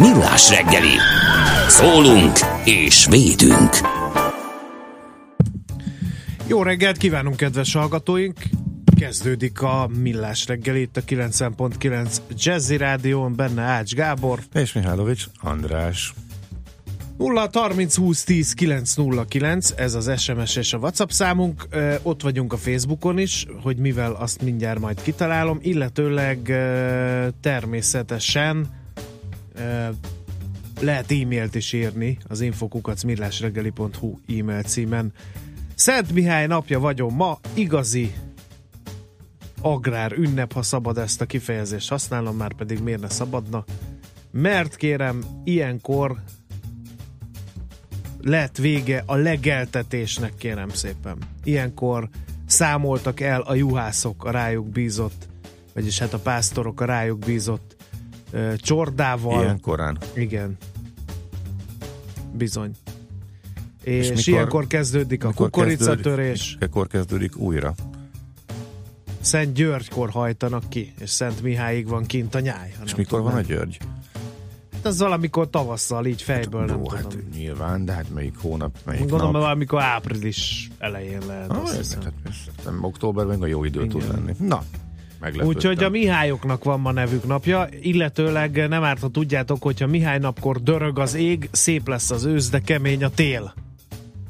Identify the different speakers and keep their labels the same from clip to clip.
Speaker 1: Millás reggeli. Szólunk és védünk.
Speaker 2: Jó reggelt kívánunk, kedves hallgatóink! Kezdődik a Millás reggel itt a 90.9 Jazzy Rádión, benne Ács Gábor.
Speaker 3: És Mihálovics András.
Speaker 2: 0 30 20 10 909, ez az SMS és a WhatsApp számunk. Ott vagyunk a Facebookon is, hogy mivel azt mindjárt majd kitalálom, illetőleg természetesen lehet e-mailt is írni az infokukacmillásreggeli.hu e-mail címen. Szent Mihály napja vagyok ma, igazi agrár ünnep, ha szabad ezt a kifejezést használnom, már pedig miért ne szabadna. Mert kérem, ilyenkor lett vége a legeltetésnek, kérem szépen. Ilyenkor számoltak el a juhászok a rájuk bízott, vagyis hát a pásztorok a rájuk bízott csordával.
Speaker 3: Ilyen korán.
Speaker 2: Igen. Bizony. És,
Speaker 3: És mikor-
Speaker 2: ilyenkor kezdődik a kukoricatörés.
Speaker 3: Ekkor kezdődik újra.
Speaker 2: Szent Györgykor hajtanak ki, és Szent Mihályig van kint a nyáj.
Speaker 3: És mikor
Speaker 2: tudom,
Speaker 3: van a. György?
Speaker 2: Hát az valamikor tavasszal, így fejből nem
Speaker 3: Jó, hát
Speaker 2: tudom.
Speaker 3: nyilván, de hát melyik hónap, melyik
Speaker 2: Gondolom,
Speaker 3: nap?
Speaker 2: valamikor április elején lehet.
Speaker 3: Ah, ez, hát nem, októberben a jó idő tud
Speaker 2: Igen.
Speaker 3: lenni. Na, meglepődtem.
Speaker 2: Úgyhogy a Mihályoknak van ma nevük napja, illetőleg nem árt, ha tudjátok, hogyha Mihály napkor dörög az ég, szép lesz az ősz, de kemény a tél.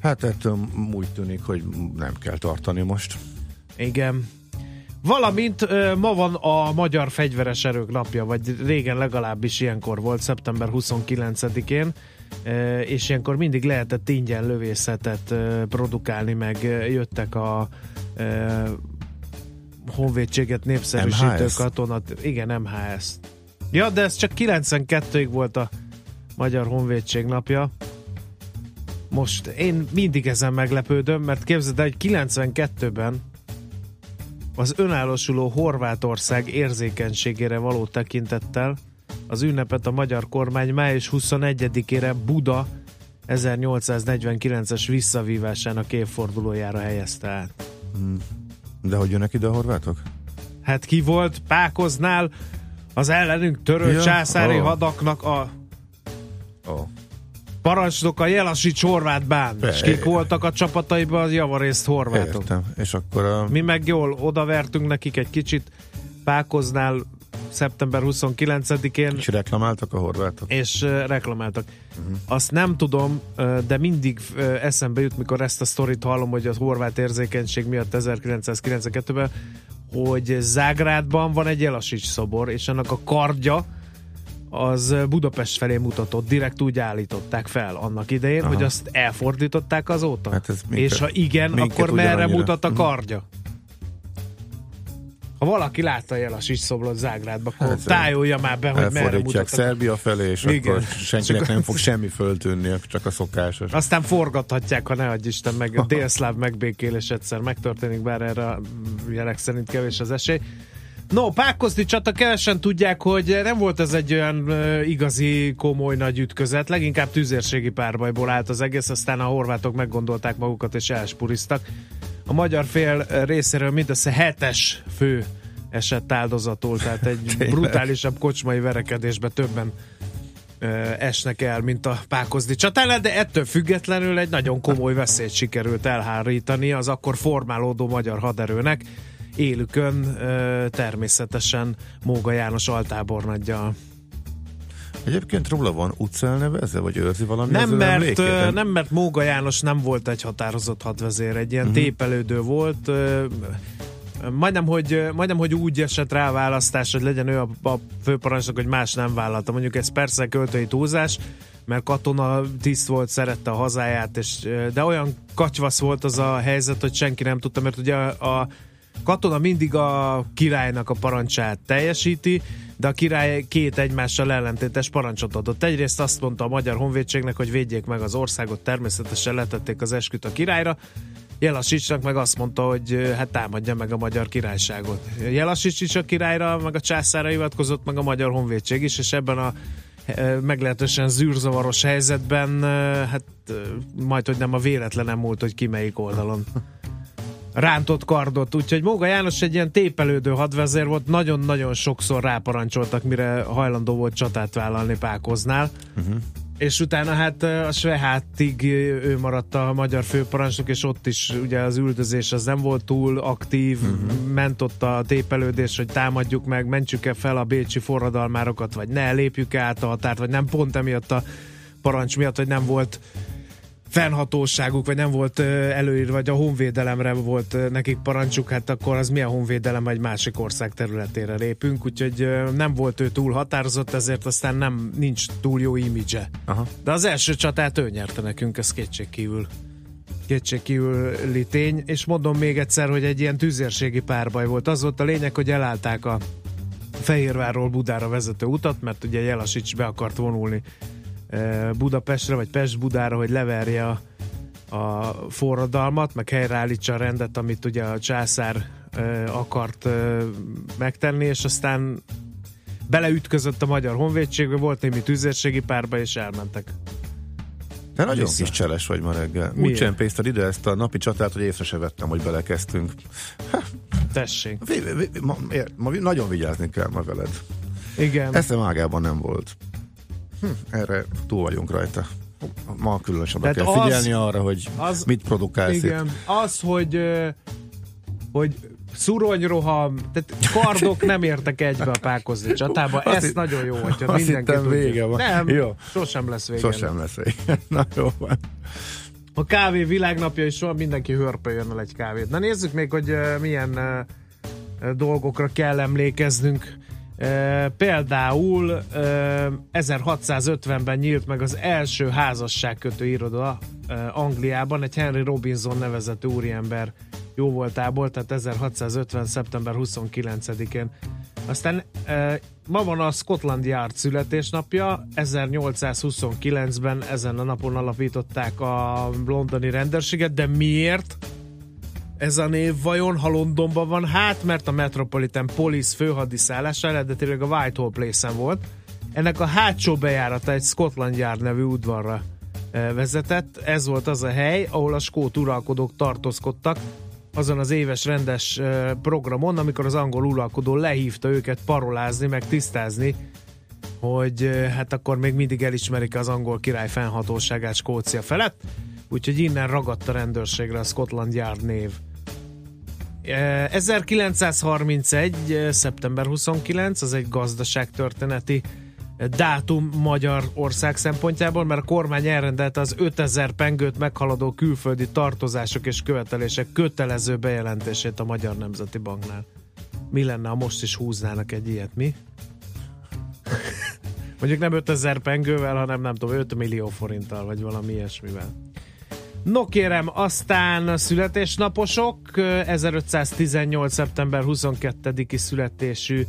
Speaker 3: Hát ettől úgy tűnik, hogy nem kell tartani most.
Speaker 2: Igen. Valamint ma van a Magyar Fegyveres Erők napja, vagy régen legalábbis ilyenkor volt, szeptember 29-én, ö, és ilyenkor mindig lehetett ingyen lövészetet produkálni, meg jöttek a honvédséget népszerűsítő
Speaker 3: MHS?
Speaker 2: katonat. Igen, MHS. Ja, de ez csak 92-ig volt a Magyar Honvédség napja. Most én mindig ezen meglepődöm, mert képzeld el, hogy 92-ben az önállósuló Horvátország érzékenységére való tekintettel az ünnepet a magyar kormány május 21-ére Buda 1849-es visszavívásának évfordulójára helyezte át.
Speaker 3: De hogy jönnek ide a horvátok?
Speaker 2: Hát ki volt Pákoznál az ellenünk törő
Speaker 3: Ja,
Speaker 2: császári
Speaker 3: ó.
Speaker 2: hadaknak a
Speaker 3: oh.
Speaker 2: parancsnoka Jelasics Horvát bán. És
Speaker 3: Persze.
Speaker 2: kik voltak a csapataiban? Az javarészt horvátok.
Speaker 3: értem. És akkor a...
Speaker 2: Mi meg jól odavertünk nekik egy kicsit Pákoznál szeptember 29-én,
Speaker 3: És reklamáltak a horvátok?
Speaker 2: és uh, reklamáltak. Uh-huh. Azt nem tudom, uh, de mindig uh, eszembe jut, mikor ezt a sztorit hallom, hogy a horvát érzékenység miatt 1992-ben, hogy Zágrádban van egy Jelasics szobor, és annak a kardja az Budapest felé mutatott, direkt úgy állították fel annak idején,
Speaker 3: Aha.
Speaker 2: hogy azt elfordították azóta.
Speaker 3: Hát ez minket-
Speaker 2: és ha igen,
Speaker 3: minket
Speaker 2: akkor merre
Speaker 3: ugyanannyira.
Speaker 2: mutat a
Speaker 3: Mhm.
Speaker 2: kardja? Ha valaki látta a Jelasics szobrot Zágrádba, akkor
Speaker 3: Hát,
Speaker 2: tájolja már be, hogy merre
Speaker 3: Elfordítják
Speaker 2: mutat a
Speaker 3: Szerbia felé, és
Speaker 2: Igen.
Speaker 3: akkor senkinek nem fog semmi föltűnni, csak a szokásos.
Speaker 2: Aztán forgathatják, ha ne adj Isten, meg a délszláv megbékélés egyszer megtörténik, bár erre a jelek szerint kevés az esély. No, Pákozdi csata kevesen tudják, hogy nem volt ez egy olyan ö, igazi, komoly nagy ütközet, leginkább tüzérségi párbajból állt az egész, aztán a horvátok meggondolták magukat és elspuriztak. A magyar fél részéről mindössze hetes fő esett áldozatul, tehát egy brutálisabb kocsmai verekedésbe többen esnek el, mint a Pákozdi csatán, de ettől függetlenül egy nagyon komoly veszélyt sikerült elhárítani az akkor formálódó magyar haderőnek, élükön természetesen Móga János altábornagyjal.
Speaker 3: Egyébként róla van utcelnevezve, vagy őrzi valami
Speaker 2: Nem mert,
Speaker 3: emlékét?
Speaker 2: nem, mert Móga János nem volt egy határozott hadvezér, egy ilyen uh-huh. tépelődő volt, majdnem hogy, majdnem, hogy úgy esett rá a választás, hogy legyen ő a, a főparancsnok, hogy más nem vállalta. Mondjuk ez persze költői túlzás, mert katona tiszt volt, szerette a hazáját, és, de olyan kacsvasz volt az a helyzet, hogy senki nem tudta, mert ugye a, a katona mindig a királynak a parancsát teljesíti, de a király két egymással ellentétes parancsot adott. Egyrészt azt mondta a magyar honvédségnek, hogy védjék meg az országot, természetesen letették az esküt a királyra, Jelasicsnak meg azt mondta, hogy hát támadja meg a magyar királyságot. Jelasics is a királyra, meg a császára hivatkozott, meg a magyar honvédség is, és ebben a meglehetősen zűrzavaros helyzetben, hát majd, hogy nem a véletlenem múlt, hogy ki melyik oldalon rántott kardot, úgyhogy Móga János egy ilyen tépelődő hadvezér volt, nagyon-nagyon sokszor ráparancsoltak, mire hajlandó volt csatát vállalni Pákoznál. Uh-huh. És utána hát a Svehátig ő maradt a magyar főparancsnok, és ott is ugye az üldözés az nem volt túl aktív, uh-huh. ment ott a tépelődés, hogy támadjuk meg, mentsük-e fel a bécsi forradalmárokat, vagy ne, lépjük át a határt, vagy nem pont emiatt a parancs miatt, hogy nem volt fennhatóságuk, vagy nem volt előírva, vagy a honvédelemre volt nekik parancsuk, hát akkor az milyen honvédelem, egy másik ország területére lépünk, úgyhogy nem volt ő túl határozott, ezért aztán nem nincs túl jó imidzse.
Speaker 3: Aha.
Speaker 2: De az első csatát ő nyerte nekünk, ez kétségkívül kétségkívüli tény, és mondom még egyszer, hogy egy ilyen tüzérségi párbaj volt. Az volt a lényeg, hogy elállták a Fehérvárról Budára vezető utat, mert ugye Jelasics be akart vonulni Budapestre, vagy Pest-Budára, hogy leverje a, a forradalmat, meg helyreállítsa a rendet, amit ugye a császár akart megtenni, és aztán beleütközött a magyar honvédségbe, volt némi tüzérségi párba, és elmentek.
Speaker 3: De nagyon
Speaker 2: Vissza.
Speaker 3: kis cseles vagy ma reggel. Úgy
Speaker 2: Miért?
Speaker 3: csempészted ide ezt a napi csatát, hogy észre se vettem, hogy belekezdtünk.
Speaker 2: Tessék.
Speaker 3: Ma, ma vi- nagyon vigyázni kell ma veled.
Speaker 2: Igen.
Speaker 3: Eszem ágában nem volt. Hm, erre túl vagyunk rajta. Ma különösen oda
Speaker 2: Tehát
Speaker 3: kell
Speaker 2: az-
Speaker 3: figyelni arra, hogy
Speaker 2: az-
Speaker 3: mit produkálsz itt.
Speaker 2: Igen. Az, hogy hogy szuronyroham, tehát kardok nem értek egybe a pákozni csatába.
Speaker 3: Azt
Speaker 2: Ez
Speaker 3: hitt-
Speaker 2: nagyon jó, hogyha
Speaker 3: azt
Speaker 2: mindenki tudja.
Speaker 3: vége van.
Speaker 2: Nem,
Speaker 3: Jó.
Speaker 2: sosem lesz vége.
Speaker 3: Sosem lesz vége. Na jó van.
Speaker 2: A kávé világnapja is van, mindenki hörpöljön el egy kávét. Na nézzük még, hogy milyen dolgokra kell emlékeznünk. Például uh, 1650-ben nyílt meg az első házasságkötő iroda Angliában, egy Henry Robinson nevezetű úriember jó voltából, tehát 1650. szeptember 29-én. Aztán ma van a Scotland Yard születésnapja, 1829-ben ezen a napon alapították a londoni rendőrséget, de miért? Ez a név vajon, ha Londonban van? Hát, mert a Metropolitan Police főhadiszállása eredetileg a Whitehall Place-en volt. Ennek a hátsó bejárata egy Scotland Yard nevű udvarra eh, vezetett. Ez volt az a hely, ahol a skót uralkodók tartózkodtak azon az éves rendes eh, programon, amikor az angol uralkodó lehívta őket parolázni, meg tisztázni, hogy eh, hát akkor még mindig elismerik az angol király fennhatóságát Skócia felett, úgyhogy innen ragadt a rendőrségre a Scotland Yard név. Eh, 1931. eh, szeptember 29, az egy gazdaságtörténeti eh, dátum Magyarország szempontjából, mert a kormány elrendelte az 5000 pengőt meghaladó külföldi tartozások és követelések kötelező bejelentését a Magyar Nemzeti Banknál. Mi lenne, ha most is húznának egy ilyet, mi? Mondjuk nem 5000 pengővel, hanem nem tudom, 5 millió forinttal, vagy valami ilyesmivel. No kérem, aztán a születésnaposok, 1518. szeptember 22-i születésű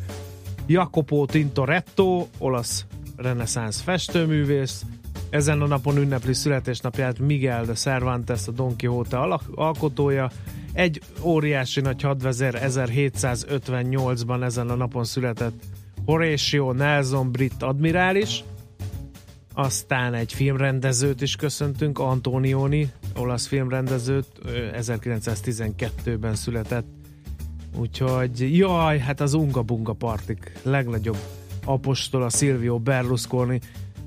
Speaker 2: Jacopo Tintoretto, olasz reneszánsz festőművész. Ezen a napon ünnepli születésnapját Miguel de Cervantes, a Don Quixote alkotója. Egy óriási nagy hadvezér 1758-ban ezen a napon született Horatio Nelson brit admirális. Aztán egy filmrendezőt is köszöntünk, Antonioni, olasz filmrendezőt, ő 1912-ben született. Úgyhogy, jaj, hát az Unga Bunga Partik legnagyobb apostola Silvio Berlusconi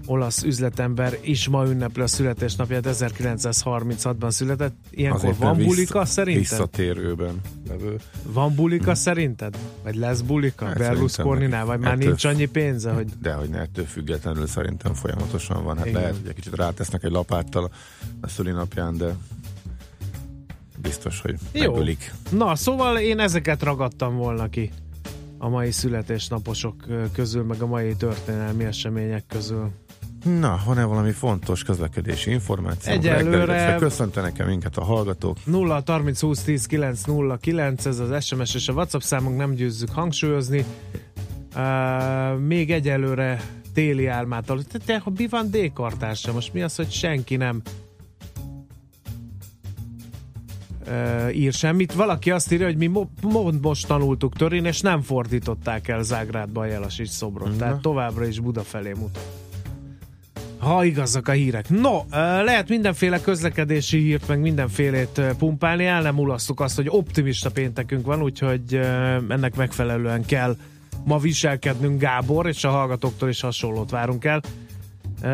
Speaker 2: olasz üzletember is ma ünnepli a születésnapját, 1936-ban született. Ilyenkor
Speaker 3: Azért
Speaker 2: van
Speaker 3: te
Speaker 2: bulika
Speaker 3: vissza-
Speaker 2: szerinted?
Speaker 3: Visszatérőben levő.
Speaker 2: Van bulika szerinted? Vagy lesz bulika?
Speaker 3: Hát
Speaker 2: Berlusconinál? Vagy már
Speaker 3: ettől-
Speaker 2: nincs annyi pénze, hogy
Speaker 3: De hogy ne ettől függetlenül szerintem folyamatosan van. Hát
Speaker 2: Igen.
Speaker 3: lehet, hogy egy kicsit rátesznek egy lapáttal a szülinapján, de biztos, hogy
Speaker 2: Jó.
Speaker 3: megölik.
Speaker 2: Na, szóval én ezeket ragadtam volna ki a mai születésnaposok közül, meg a mai történelmi események közül.
Speaker 3: Na, van-e valami fontos közlekedési információ?
Speaker 2: Egyelőre-
Speaker 3: Köszöntenek-e minket a hallgatók?
Speaker 2: 0 30 20 10 9 0 9, ez az SMS és a WhatsApp számunk, nem győzzük hangsúlyozni. Uh, még egyelőre téli álmától. Te, te, ha mi van D-kartársa? Most mi az, hogy senki nem uh, ír semmit. Valaki azt írja, hogy mi mo- mo- most tanultuk törén, és nem fordították el Zágrádba a Jelasics szobrot.
Speaker 3: Na.
Speaker 2: Tehát továbbra is Buda felé mutat. Ha igazak a hírek. No, lehet mindenféle közlekedési hírt, meg mindenfélét pumpálni, el nem mulasztuk azt, hogy optimista péntekünk van, úgyhogy ennek megfelelően kell ma viselkednünk Gábor, és a hallgatóktól is hasonlót várunk el.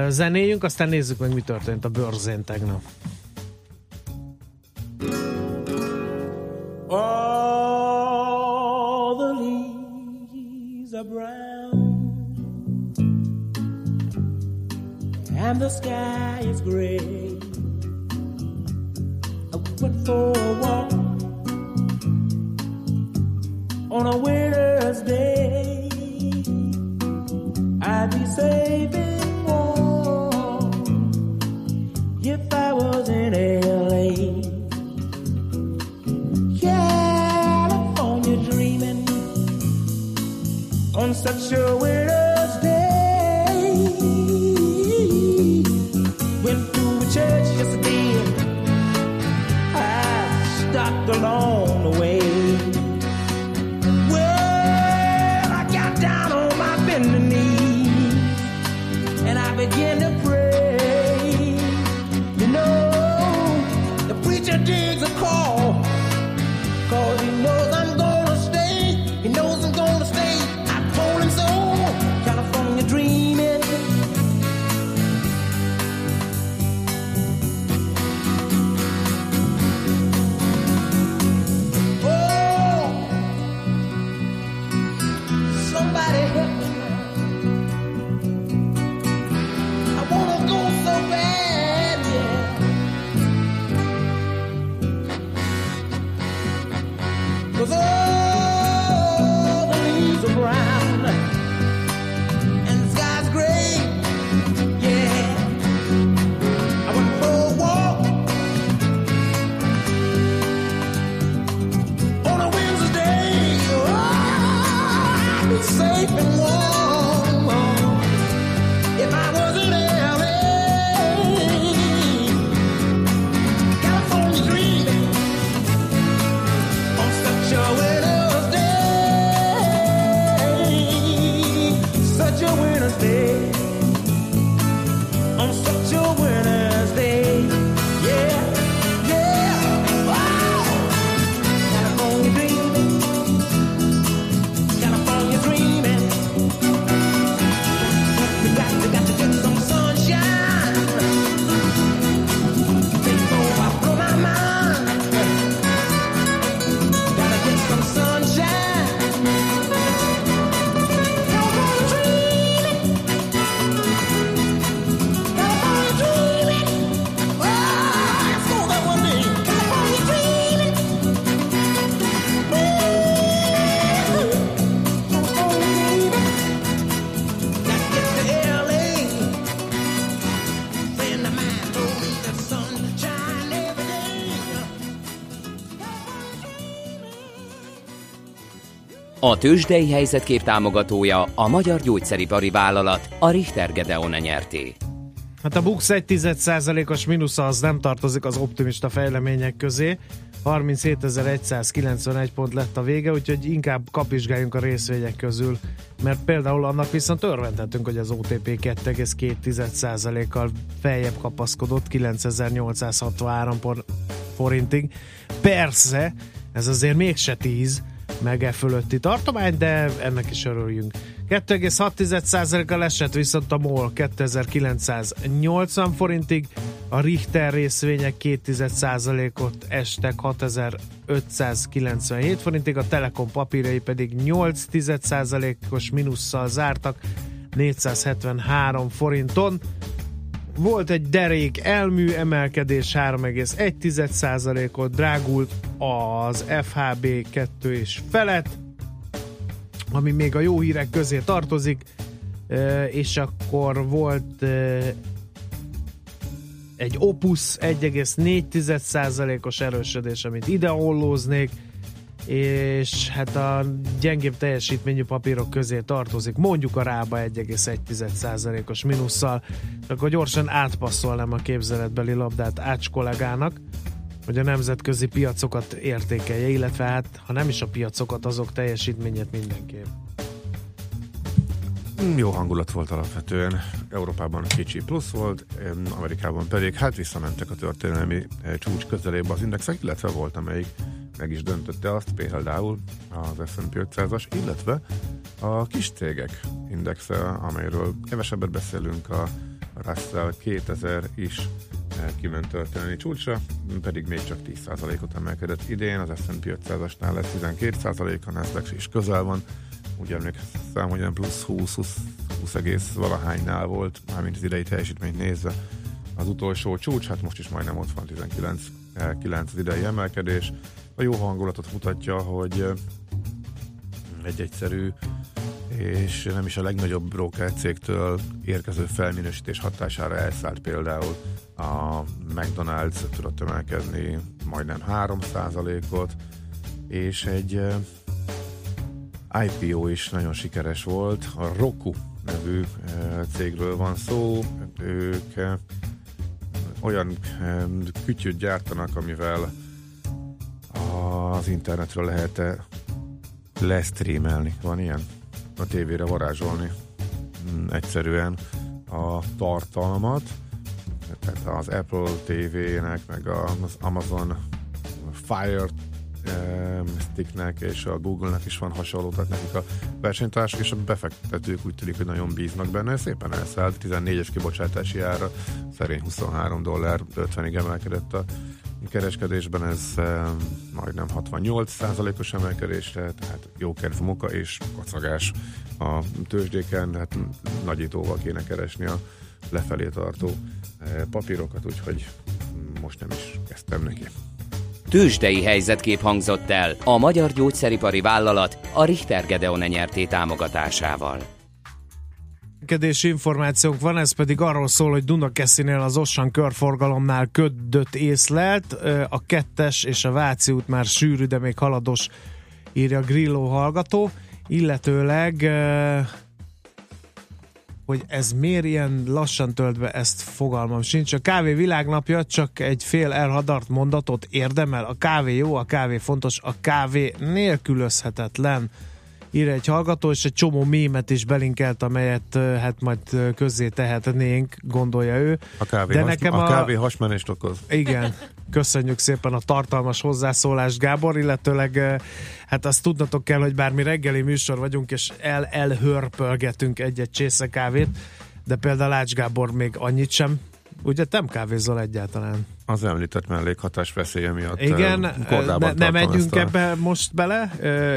Speaker 2: Zenéljünk, aztán nézzük meg, mi történt a bőrzén tegnap.
Speaker 4: All the leaves are brown and the sky is gray. I went for a walk on a winter's day. I'd be saving warm if I was in LA. California dreaming on such a winter's long A
Speaker 1: tőzsdei helyzetkép támogatója a Magyar Gyógyszeripari Vállalat, a Richter Gedeon nyerté.
Speaker 2: Hát a Bux 1% os mínusza az nem tartozik az optimista fejlemények közé. 37.191 pont lett a vége, úgyhogy inkább kapizsgáljunk a részvények közül, mert például annak viszont örvendhetünk, hogy az OTP 2,2%-kal feljebb kapaszkodott 9863 por- forintig. Persze, ez azért mégse 10 meg e fölötti tartomány, de ennek is örüljünk. 2,6%-kal esett viszont a MOL 2980 forintig, a Richter részvények 2,1%-ot estek 6597 forintig, a Telekom papírjai pedig 8,1%-os mínusszal zártak 473 forinton. Volt egy derék elmű emelkedés 3,1%-ot, drágult az FHB 2 és felett, ami még a jó hírek közé tartozik, és akkor volt egy Opus 1,4%-os erősödés, amit ide hollóznék, és hát a gyengébb teljesítményű papírok közé tartozik, mondjuk a rába 1,1%-os minusszal, akkor gyorsan átpasszolnám a képzeletbeli labdát Ács kollégának, hogy a nemzetközi piacokat értékelje, illetve hát ha nem is a piacokat, azok teljesítményét mindenképp.
Speaker 3: Jó hangulat volt alapvetően. Európában kicsi plusz volt, Amerikában pedig. Hát visszamentek a történelmi eh, csúcs közelébe az indexek, illetve volt, amelyik meg is döntötte azt, például az S&P 500-as, illetve a kis cégek indexe, amelyről kevesebbet beszélünk, a Russell 2000 is kiment történelmi csúcsra, pedig még csak 10%-ot emelkedett idén, az S&P 500-asnál lesz 12%, a Nasdaq is közel van, úgy emlékszem, hogy plusz 20, 20, 20 egész valahánynál volt, mármint az idei teljesítményt nézve az utolsó csúcs, hát most is majdnem ott van 19 9 az idei emelkedés. A jó hangulatot mutatja, hogy egy egyszerű és nem is a legnagyobb broker cégtől érkező felminősítés hatására elszállt például a McDonald's tudott emelkedni majdnem 3%-ot, és egy IPO is nagyon sikeres volt. A Roku nevű cégről van szó. Ők olyan kütyűt gyártanak, amivel az internetről lehet lesztrémelni. Van ilyen? A tévére varázsolni mm, egyszerűen a tartalmat. Tehát az Apple TV-nek, meg az Amazon Fire Sticknek és a Google-nek is van hasonló, tehát nekik a versenytársak és a befektetők úgy tűnik, hogy nagyon bíznak benne, szépen elszállt, 14-es kibocsátási ára, szerény 23 dollár 50-ig emelkedett a kereskedésben, ez majdnem 68 os emelkedésre, tehát jó kedv munka és kacagás a tőzsdéken, hát nagyítóval kéne keresni a lefelé tartó papírokat, úgyhogy most nem is kezdtem neki.
Speaker 1: Tőzsdei helyzetkép hangzott el a Magyar Gyógyszeripari Vállalat a Richter Gedeon nyerté támogatásával.
Speaker 2: Kedési információnk van, ez pedig arról szól, hogy Dunakeszinél az Ossan körforgalomnál ködött észlelt, a kettes és a Váci út már sűrű, de még halados, írja Grillo hallgató, illetőleg hogy ez miért ilyen lassan tölt be, ezt fogalmam sincs. A kávé világnapja csak egy fél elhadart mondatot érdemel. A kávé jó, a kávé fontos, a kávé nélkülözhetetlen ír egy hallgató, és egy csomó mémet is belinkelt, amelyet hát majd közzé tehetnénk, gondolja ő.
Speaker 3: A kávé, De has, nekem a, a kávé hasmenést okoz.
Speaker 2: Igen, köszönjük szépen a tartalmas hozzászólást, Gábor, illetőleg hát azt tudnatok kell, hogy bármi reggeli műsor vagyunk, és el elhörpölgetünk egy-egy csésze de például Ács Gábor még annyit sem Ugye nem kávézol egyáltalán.
Speaker 3: Az említett mellékhatás veszélye miatt.
Speaker 2: Igen, ne, nem megyünk a... ebbe most bele,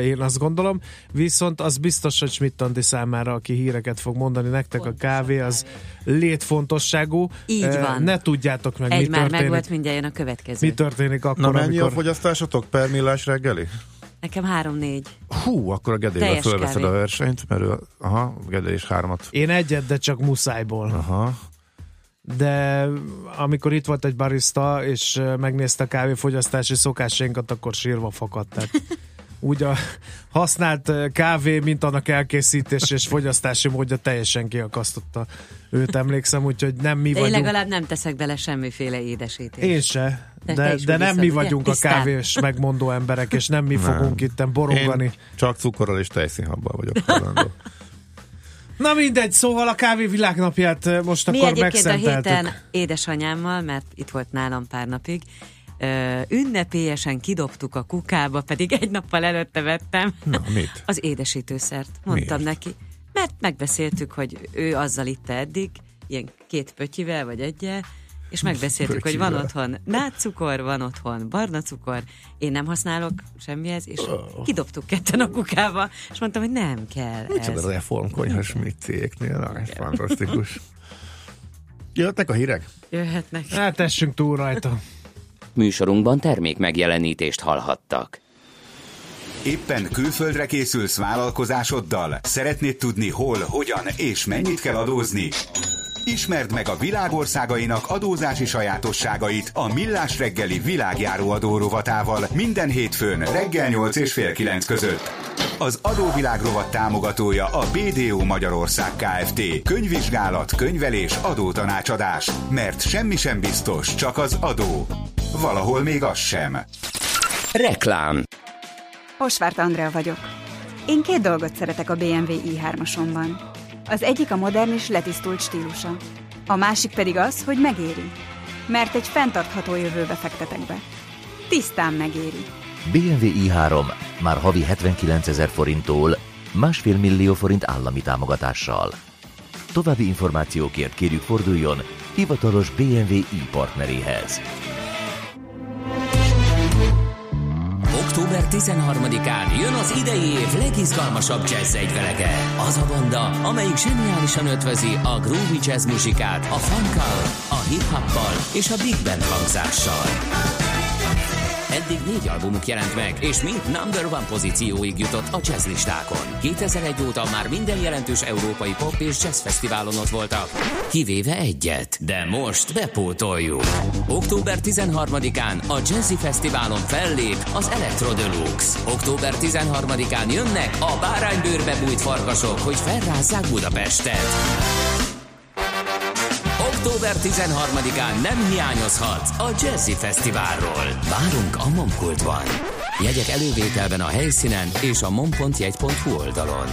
Speaker 2: én azt gondolom, viszont az biztos, hogy Schmidt számára, aki híreket fog mondani nektek, a kávé az létfontosságú.
Speaker 5: Így van.
Speaker 2: Ne tudjátok meg,
Speaker 5: Egy
Speaker 2: mi
Speaker 5: már
Speaker 2: történik.
Speaker 5: meg volt, mindjárt jön a következő.
Speaker 2: Mi történik akkor,
Speaker 3: Na mennyi
Speaker 2: amikor...
Speaker 3: a fogyasztásotok per millás reggeli?
Speaker 5: Nekem három-négy.
Speaker 3: Hú, akkor a Gedével fölveszed a versenyt, mert ő, aha, Gedé is hármat.
Speaker 2: Én egyet, de csak muszájból.
Speaker 3: Aha
Speaker 2: de amikor itt volt egy barista, és megnézte a kávéfogyasztási szokásainkat, akkor sírva fakadt. Tehát úgy a használt kávé, mint annak elkészítés és fogyasztási módja teljesen kiakasztotta őt, emlékszem, úgyhogy nem mi
Speaker 5: de
Speaker 2: vagyunk.
Speaker 5: Én legalább nem teszek bele semmiféle édesítést.
Speaker 2: Én se, de, de, de nem mi vagyunk ugye? a kávés megmondó emberek, és nem mi nem. fogunk itt borongani. Én
Speaker 3: csak cukorral és tejszínhabbal vagyok hajlandó.
Speaker 2: Na mindegy, szóval a kávé világnapját most
Speaker 5: Mi
Speaker 2: akkor
Speaker 5: egyébként a
Speaker 2: héten
Speaker 5: édesanyámmal, mert itt volt nálam pár napig, ünnepélyesen kidobtuk a kukába, pedig egy nappal előtte vettem
Speaker 3: Na, mit?
Speaker 5: az édesítőszert. Mondtam
Speaker 3: Miért?
Speaker 5: neki, mert megbeszéltük, hogy ő azzal itte eddig, ilyen két pötyivel vagy egyel, és megbeszéltük, hogy van otthon nátszukor, van otthon barna cukor, én nem használok semmihez, és kidobtuk ketten a kukába, és mondtam, hogy nem kell
Speaker 3: Micsoda
Speaker 5: ez.
Speaker 3: reformkonyhas mi cégnél, na, ez fantasztikus. Jöhetnek a hírek?
Speaker 5: Jöhetnek.
Speaker 2: Hát tessünk túl rajta.
Speaker 1: Műsorunkban termék megjelenítést hallhattak.
Speaker 6: Éppen külföldre készülsz vállalkozásoddal? Szeretnéd tudni hol, hogyan és mennyit kell adózni? Ismerd meg a világországainak adózási sajátosságait a Millás reggeli világjáró adó rovatával minden hétfőn reggel 8 és fél 9 között. Az adóvilág rovat támogatója a BDO Magyarország Kft. Könyvvizsgálat, könyvelés, adótanácsadás. Mert semmi sem biztos, csak az adó. Valahol még az sem.
Speaker 1: Reklám.
Speaker 7: Osvárt Andrea vagyok. Én két dolgot szeretek a BMW i3-asomban. Az egyik a modern és letisztult stílusa. A másik pedig az, hogy megéri. Mert egy fenntartható jövőbe fektetek be. Tisztán megéri.
Speaker 8: BMW i3 már havi 79 ezer forinttól másfél millió forint állami támogatással. További információkért kérjük forduljon hivatalos BMW i partneréhez.
Speaker 1: Október 13-án jön az idei év legizgalmasabb jazz egyvelege. Az a banda, amelyik zseniálisan ötvözi a groovy jazz muzsikát a funkkal, a hip-hoppal és a big band hangzással. Eddig négy albumuk jelent meg, és mind number one pozícióig jutott a jazz listákon. 2001 óta már minden jelentős európai pop és jazz fesztiválon ott voltak, kivéve egyet, de most bepótoljuk. Október 13-án a Jazzy Fesztiválon fellép az Electro Deluxe. Október 13-án jönnek a báránybőrbe bújt farkasok, hogy felrázzák Budapestet. Október 13-án nem hiányozhat a Jazzy Fesztiválról. Várunk a Momkultban. Jegyek elővételben a helyszínen és a mom.jegy.hu oldalon.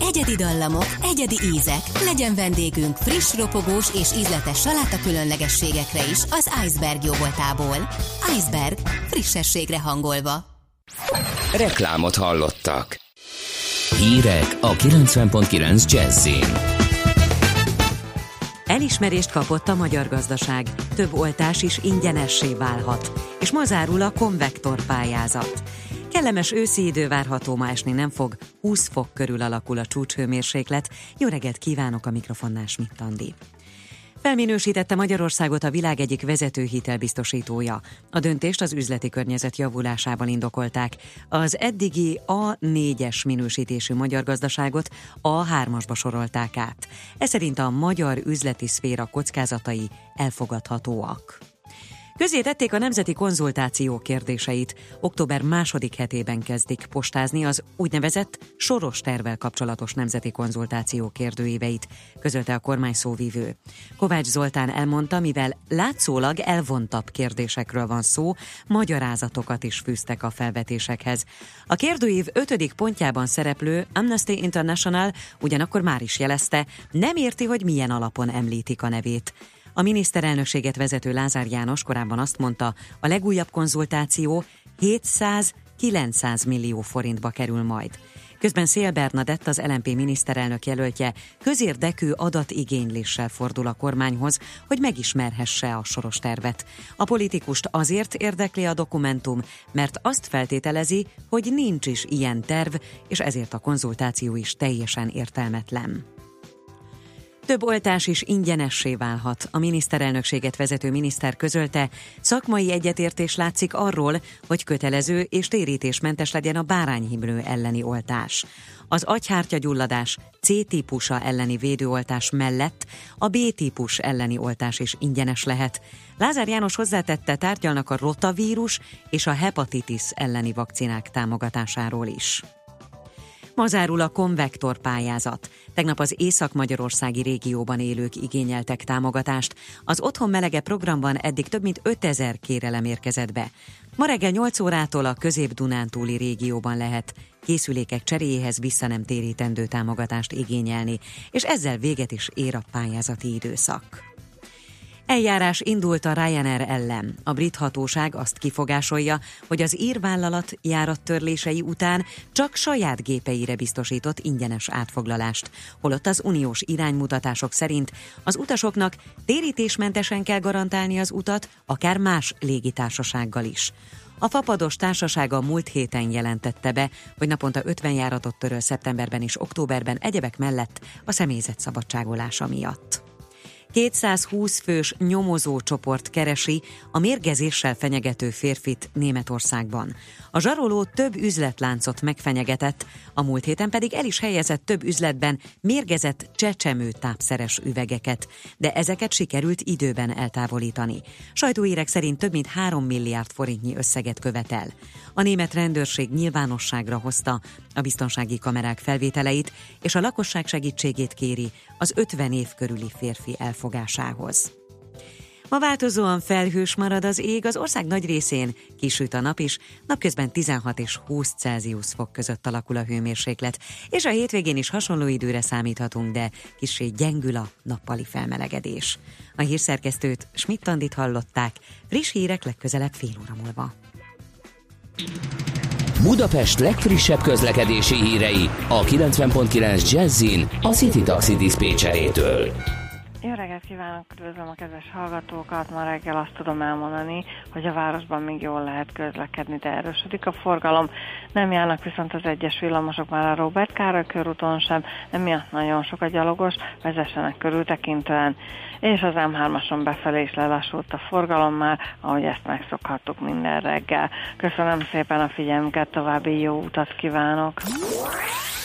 Speaker 9: Egyedi dallamok, egyedi ízek, legyen vendégünk friss, ropogós és ízletes saláta különlegességekre is az Iceberg jóvoltából. Iceberg, frissességre hangolva.
Speaker 1: Reklámot hallottak. Hírek a 90.9 Jazzin.
Speaker 5: Elismerést kapott a magyar gazdaság. Több oltás is ingyenessé válhat. És ma zárul a konvektor pályázat. Kellemes őszi idő várható, ma esni nem fog, 20 fok körül alakul a csúcshőmérséklet. Jó reggelt kívánok a mikrofonnál Schmidt Andi. Felminősítette Magyarországot a világ egyik vezető hitelbiztosítója. A döntést az üzleti környezet javulásával indokolták. Az eddigi A4-es minősítésű magyar gazdaságot A3-asba sorolták át. Ez szerint a magyar üzleti szféra kockázatai elfogadhatóak. Közé tették a nemzeti konzultáció kérdéseit. Október második hetében kezdik postázni az úgynevezett soros tervel kapcsolatos nemzeti konzultáció kérdőíveit, közölte a kormány szóvívő. Kovács Zoltán elmondta, mivel látszólag elvontabb kérdésekről van szó, magyarázatokat is fűztek a felvetésekhez. A kérdőív ötödik pontjában szereplő Amnesty International ugyanakkor már is jelezte, nem érti, hogy milyen alapon említik a nevét. A miniszterelnökséget vezető Lázár János korábban azt mondta, a legújabb konzultáció 700-900 millió forintba kerül majd. Közben Szél Bernadett, az LNP miniszterelnök jelöltje, közérdekű adatigényléssel fordul a kormányhoz, hogy megismerhesse a soros tervet. A politikust azért érdekli a dokumentum, mert azt feltételezi, hogy nincs is ilyen terv, és ezért a konzultáció is teljesen értelmetlen. Több oltás is ingyenessé válhat. A miniszterelnökséget vezető miniszter közölte, szakmai egyetértés látszik arról, hogy kötelező és térítésmentes legyen a bárányhimlő elleni oltás. Az agyhártyagyulladás C-típusa elleni védőoltás mellett a B-típus elleni oltás is ingyenes lehet. Lázár János hozzátette, tárgyalnak a rotavírus és a hepatitis elleni vakcinák támogatásáról is. Ma zárul a konvektor pályázat. Tegnap az Észak-Magyarországi régióban élők igényeltek támogatást. Az Otthon Melege programban eddig több mint 5000 kérelem érkezett be. Ma reggel 8 órától a Közép-Dunántúli régióban lehet készülékek cseréjéhez vissza nem térítendő támogatást igényelni, és ezzel véget is ér a pályázati időszak. Eljárás indult a Ryanair ellen. A brit hatóság azt kifogásolja, hogy az írvállalat járattörlései után csak saját gépeire biztosított ingyenes átfoglalást, holott az uniós iránymutatások szerint az utasoknak térítésmentesen kell garantálni az utat, akár más légitársasággal is. A Fapados társasága múlt héten jelentette be, hogy naponta 50 járatot töröl szeptemberben és októberben egyebek mellett a személyzet szabadságolása miatt. 220 fős nyomozó csoport keresi a mérgezéssel fenyegető férfit Németországban. A zsaroló több üzletláncot megfenyegetett, a múlt héten pedig el is helyezett több üzletben mérgezett csecsemő tápszeres üvegeket, de ezeket sikerült időben eltávolítani. Sajtóírek szerint több mint 3 milliárd forintnyi összeget követel. A német rendőrség nyilvánosságra hozta a biztonsági kamerák felvételeit, és a lakosság segítségét kéri az 50 év körüli férfi elfogásához. Ma változóan felhős marad az ég, az ország nagy részén kisüt a nap is, napközben 16 és 20 Celsius fok között alakul a hőmérséklet, és a hétvégén is hasonló időre számíthatunk, de kissé gyengül a nappali felmelegedés. A hírszerkesztőt Schmidt-Tandit hallották, friss hírek legközelebb fél óra múlva.
Speaker 1: Budapest legfrissebb közlekedési hírei a 90.9 Jazzin a City Taxi Dispécsejétől.
Speaker 10: Jó reggelt kívánok, üdvözlöm a kedves hallgatókat. Ma reggel azt tudom elmondani, hogy a városban még jól lehet közlekedni, de erősödik a forgalom. Nem járnak viszont az egyes villamosok már a Robert Károly körúton sem, emiatt nagyon sok a gyalogos, vezessenek körültekintően. És az M3-ason befelé is lelassult a forgalom már, ahogy ezt megszokhattuk minden reggel. Köszönöm szépen a figyelmüket, további jó utat kívánok!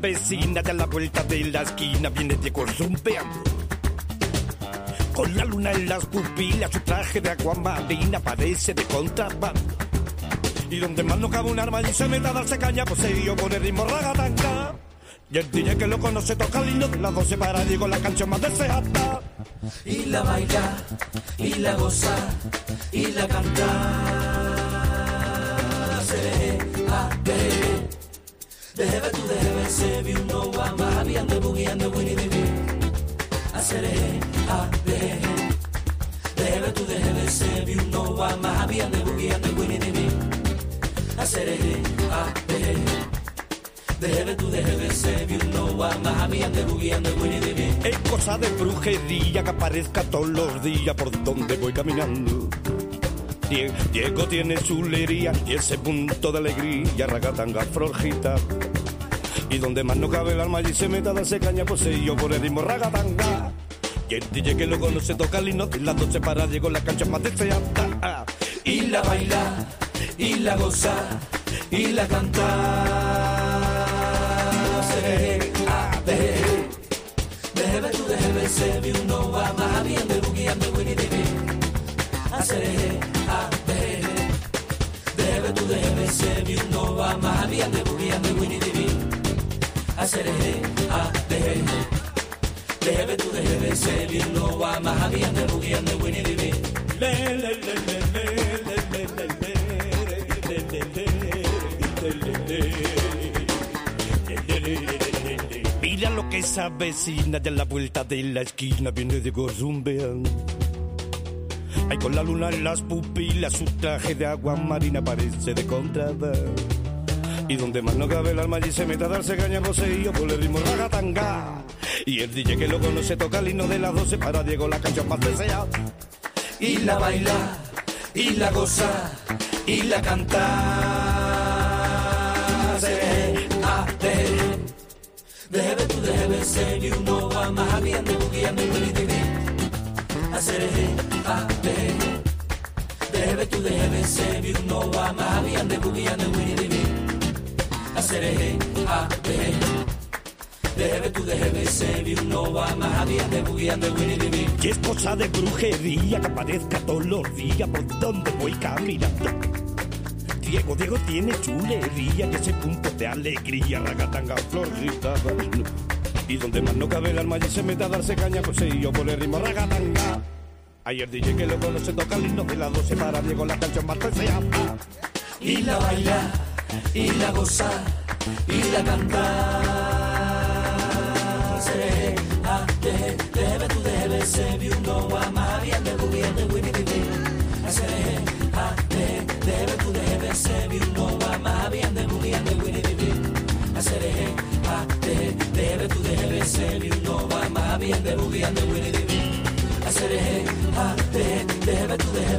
Speaker 11: vecina de la vuelta de la esquina viene de zumbeando. Con la luna en las pupilas, su traje de agua marina parece de contrabando. Y donde más no cabe un arma y se meta a darse caña, pues se dio con el ritmo ragatanga. Y el DJ que lo conoce toca el himno de las 12 para digo la canción más deseada.
Speaker 12: y la baila, y la goza, y la canta. Se The heaven to the heaven, save you know I'm a happy and boogie and the winnie the bee. I said hey, ah, the hey. The heaven to the heaven, save you know I'm happy and boogie and the winnie the bee. I said hey, ah, the hey. De heaven to the heaven, save you know I'm a happy and boogie and the winnie the bee.
Speaker 11: Es cosa de brujería que aparezca todos los días por donde voy caminando Die- Diego tiene su y ese punto de alegría, ragatanga, florjita. Y donde más no cabe el alma y se meta darse caña, pues se yo por el ritmo ragatanga. Y el DJ que lo conoce toca el himno y las 12 para llegó la cancha más deseada.
Speaker 12: y la baila, y la goza, y la canta. Se a de Debe tu debe se vi un no va más bien de bugueando winnie Pooh. Hacer de bugueando winnie the Pooh. Hacer a de Debe tu debe se vi un no va más bien de bugueando winnie the Pooh.
Speaker 11: Le, le, le, le, le, le, le, le, le, le, le, le, le, le, le, le. Mira lo que esa vecina de la vuelta de la esquina viene de gorzumbeando. Ay, con la luna en las pupilas, su traje de agua marina parece de contrabando. Y donde más no cabe el alma allí se mete a darse caña poseído por el ritmo ragatanga. Y el DJ que lo conoce toca el himno de las 12 para Diego la canción más deseada.
Speaker 12: y la baila, y la goza, y la canta. Se a de Debe tu ser y uno va más bien de y winnie the Pooh. Hacer happy. Dehebe tu dehebe sebi uno wa mahabi ande bugi ande wini divi.
Speaker 11: Asere he happy. Dehebe tu dehebe sebi uno wa mahabi ande bugi ande wini divi. Que es cosa de brujería que aparezca todos los días por donde voy caminando. Diego, Diego tiene chulería, que ese punto de alegría, ragatanga, florita, y donde más no cabe el alma y se mete a darse caña, pues sí, yo por el ritmo ragatanga. Ayer dije que lo conoce toca lindo de las 12 para Diego la canción más se llama. Y la baila, y la goza, y la canta. Se a deje, debe tu debe, vi un no ama, bien de bien de de a debe tu un no bien de bien de vi un no bien de bien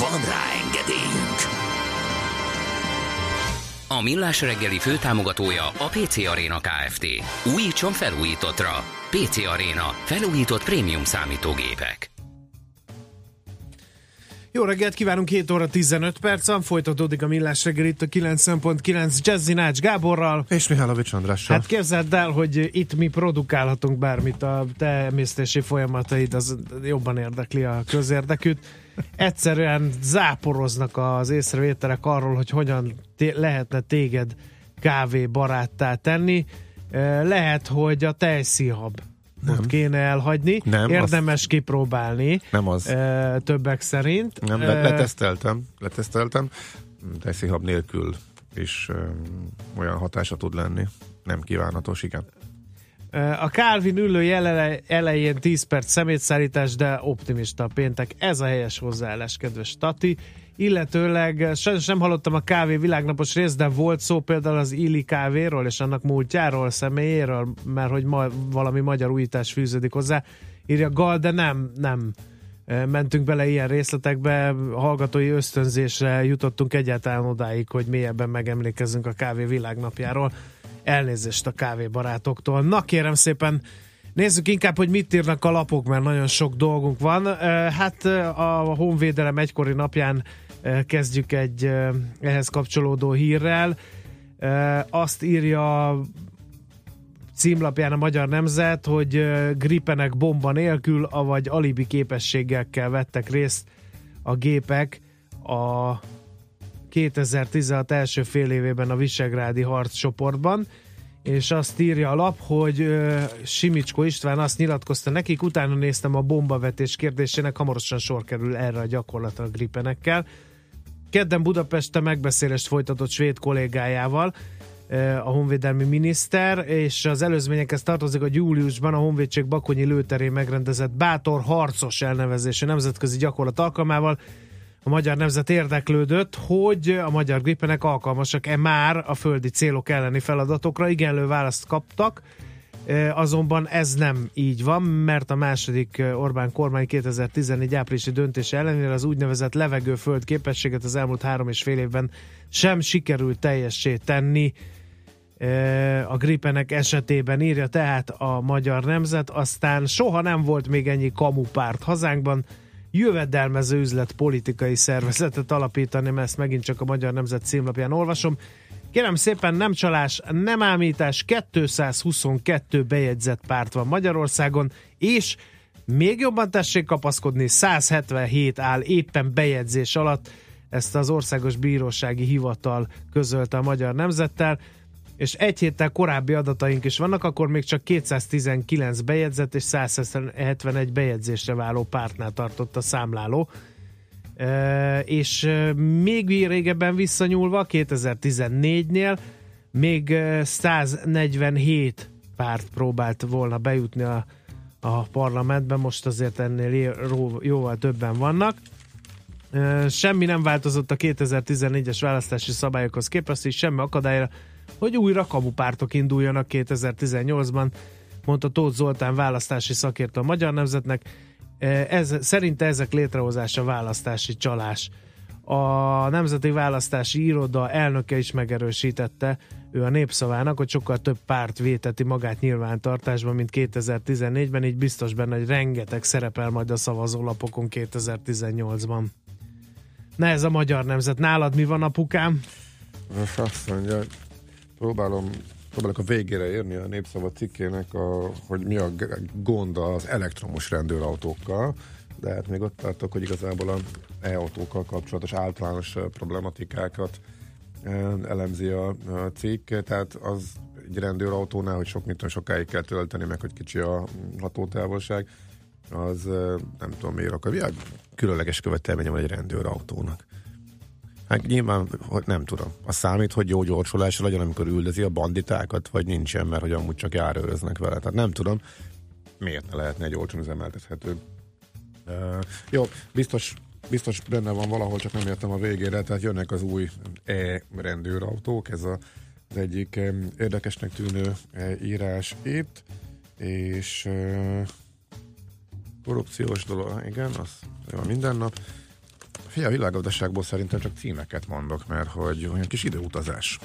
Speaker 1: Van rá engedélyünk! A Millás reggeli főtámogatója a PC Arena Kft. Újítson felújítottra. PC Arena. Felújított prémium számítógépek.
Speaker 2: Jó reggelt kívánunk, 7 óra 15 percen, folytatódik a millás reggel itt a 9.9 Jazzy Nács Gáborral.
Speaker 3: És Mihálovics Andrással.
Speaker 2: Hát képzeld el, hogy itt mi produkálhatunk bármit, a te emésztési folyamataid az jobban érdekli a közérdekűt. Egyszerűen záporoznak az észrevételek arról, hogy hogyan té- lehetne téged kávé baráttá tenni. Eh, Lehet, hogy a tejszíhab ott kéne elhagyni.
Speaker 3: Nem,
Speaker 2: Érdemes kipróbálni.
Speaker 3: Nem az.
Speaker 2: Többek szerint.
Speaker 3: Nem, le, leteszteltem, leteszteltem, tejszihab nélkül is um, olyan hatása tud lenni. Nem kívánatos, igen.
Speaker 2: A Calvin ülő elején 10 perc szemétszállítás, de optimista a péntek. Ez a helyes hozzáállás, kedves Tati. Illetőleg sajnos nem hallottam a kávé világnapos részt, de volt szó például az Illi kávéról és annak múltjáról, személyéről, mert hogy ma valami magyar újítás fűződik hozzá. Írja Gal, de nem, nem eh, mentünk bele ilyen részletekbe, hallgatói ösztönzésre jutottunk egyáltalán odáig, hogy mélyebben megemlékezzünk a kávé világnapjáról. Elnézést a kávébarátoktól. Na kérem szépen, nézzük inkább, hogy mit írnak a lapok, mert nagyon sok dolgunk van. Hát a Honvédelem egykori napján kezdjük egy eh, ehhez kapcsolódó hírrel. Azt írja címlapján a Magyar Nemzet, hogy gripenek bomba nélkül, avagy alibi képességekkel vettek részt a gépek a 2016 első fél évében a Visegrádi harccsoportban, és azt írja a lap, hogy ö, Simicsko István azt nyilatkozta nekik, utána néztem a bombavetés kérdésének, hamarosan sor kerül erre a gyakorlatra a gripenekkel. Kedden Budapesten megbeszélést folytatott svéd kollégájával, a honvédelmi miniszter, és az előzményekhez tartozik, hogy júliusban a honvédség Bakonyi lőterén megrendezett bátor harcos elnevezésű nemzetközi gyakorlat alkalmával a magyar nemzet érdeklődött, hogy a magyar gripenek alkalmasak-e már a földi célok elleni feladatokra. Igenlő választ kaptak, e, azonban ez nem így van, mert a második e, Orbán kormány 2014 áprilisi döntése ellenére az úgynevezett levegőföld képességet az elmúlt három és fél évben sem sikerült teljessé tenni e, a gripenek esetében írja tehát a magyar nemzet, aztán soha nem volt még ennyi kamupárt hazánkban, jövedelmező üzlet politikai szervezetet alapítani, mert ezt megint csak a Magyar Nemzet címlapján olvasom. Kérem szépen, nem csalás, nem ámítás, 222 bejegyzett párt van Magyarországon, és még jobban tessék kapaszkodni, 177 áll éppen bejegyzés alatt, ezt az Országos Bírósági Hivatal közölte a Magyar Nemzettel, és egy héttel korábbi adataink is vannak, akkor még csak 219 bejegyzett és 171 bejegyzésre váló pártnál tartott a számláló. És még régebben visszanyúlva, 2014-nél még ö, 147 párt próbált volna bejutni a, a parlamentbe, most azért ennél jóval többen vannak. Semmi nem változott a 2014-es választási szabályokhoz képest, és semmi akadályra, hogy újra kamupártok induljanak 2018-ban, mondta Tóth Zoltán választási szakértő a Magyar Nemzetnek. Ez, szerinte ezek létrehozása választási csalás. A Nemzeti Választási Iroda elnöke is megerősítette, ő a népszavának, hogy sokkal több párt véteti magát nyilvántartásban, mint 2014-ben, így biztos benne, hogy rengeteg szerepel majd a szavazólapokon 2018-ban. Na ez a magyar nemzet. Nálad mi van, apukám?
Speaker 3: Most azt mondja, próbálom, próbálok a végére érni a népszava cikkének, a, hogy mi a gond az elektromos rendőrautókkal, de hát még ott tartok, hogy igazából a e-autókkal kapcsolatos általános problematikákat elemzi a, cikk, tehát az egy rendőrautónál, hogy sok mint sokáig kell tölteni, meg hogy kicsi a hatótávolság, az nem tudom miért akar. Mi a különleges követelménye van egy rendőrautónak? Hát nyilván, hogy nem tudom. A számít, hogy jó gyorsulásra legyen, amikor üldözi a banditákat, vagy nincsen, mert hogy amúgy csak járőröznek vele. Tehát nem tudom, miért ne lehetne egy olcsón üzemeltethető. Uh, jó, biztos, biztos benne van valahol, csak nem értem a végére, tehát jönnek az új e-rendőrautók, ez a, az egyik em, érdekesnek tűnő e, írás itt, és uh, korrupciós dolog, igen, az van minden nap. Fia, a világgazdaságból szerintem csak címeket mondok, mert hogy olyan kis időutazás.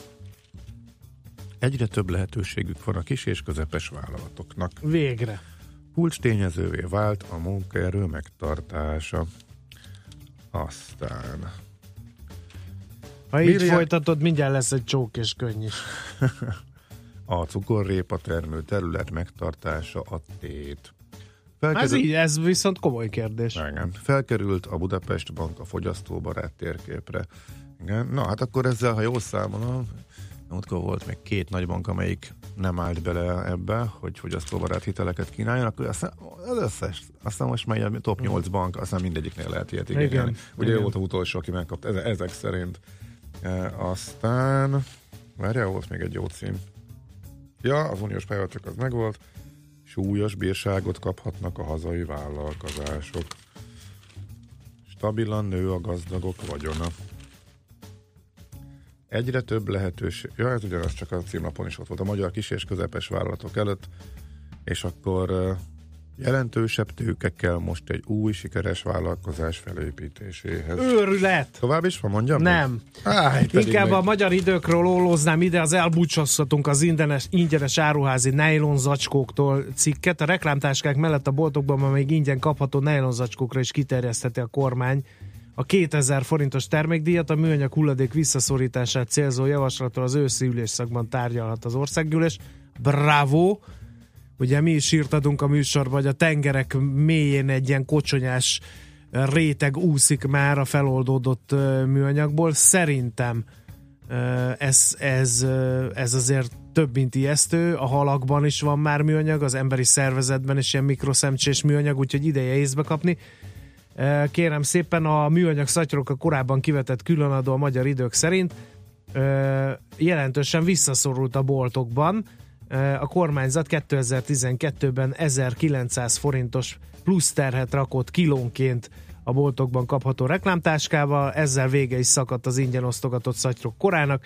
Speaker 3: Egyre több lehetőségük van a kis és közepes vállalatoknak.
Speaker 2: Végre.
Speaker 3: Kulcs tényezővé vált a munkaerő megtartása. Aztán...
Speaker 2: Ha így
Speaker 3: Milliárd-
Speaker 2: folytatod, mindjárt lesz egy csók és könny is.
Speaker 3: A cukorrépa termő terület megtartása a tét.
Speaker 2: Ez, így, ez viszont komoly kérdés.
Speaker 3: Igen. Felkerült a Budapest Bank a fogyasztóbarát térképre. Igen. Na hát akkor ezzel, ha jól számolom, múltkor volt még két nagy bank, amelyik nem állt bele ebbe, hogy fogyasztóbarát hiteleket kínáljon, akkor aztán az összes, aztán most már a top 8 bank, aztán mindegyiknél lehet ilyet
Speaker 2: Igen,
Speaker 3: igényelni. Ugye ő
Speaker 2: igen.
Speaker 3: volt a utolsó, aki megkapta, ezek, ezek szerint. E, aztán, várjál, volt még egy jó cím. Ja, az uniós pályázatok az megvolt. Súlyos bírságot kaphatnak a hazai vállalkozások. Stabilan nő a gazdagok vagyona. Egyre több lehetőség. Ja, ez ugyanaz csak a címlapon is ott volt. A magyar kis és közepes vállalatok előtt. És akkor jelentősebb tőke kell most egy új sikeres vállalkozás felépítéséhez.
Speaker 2: Őrület!
Speaker 3: Tovább is van, mondjam?
Speaker 2: Nem.
Speaker 3: Áj,
Speaker 2: Inkább
Speaker 3: meg-
Speaker 2: a magyar időkről óloznám ide, az elbúcsozhatunk az ingyenes, ingyenes áruházi nylon zacskóktól cikket. A reklámtáskák mellett a boltokban ma még ingyen kapható nylon zacskókra is kiterjeszteti a kormány a 2000 forintos termékdíjat, a műanyag hulladék visszaszorítását célzó javaslatról az őszi ülésszakban tárgyalhat az országgyűlés. Bravo! Ugye mi is írtadunk a műsorban, hogy a tengerek mélyén egy ilyen kocsonyás réteg úszik már a feloldódott műanyagból. Szerintem ez, ez, ez azért több, mint ijesztő. A halakban is van már műanyag, az emberi szervezetben is ilyen mikroszemcsés műanyag, úgyhogy ideje észbe kapni. Kérem szépen, a műanyag szatyrok a korábban kivetett különadó a magyar idők szerint jelentősen visszaszorult a boltokban. Ö, A kormányzat 2012-ben 1900 forintos plusz terhet rakott kilónként a boltokban kapható reklámtáskával, ezzel vége is szakadt az ingyen osztogatott szatyrok korának.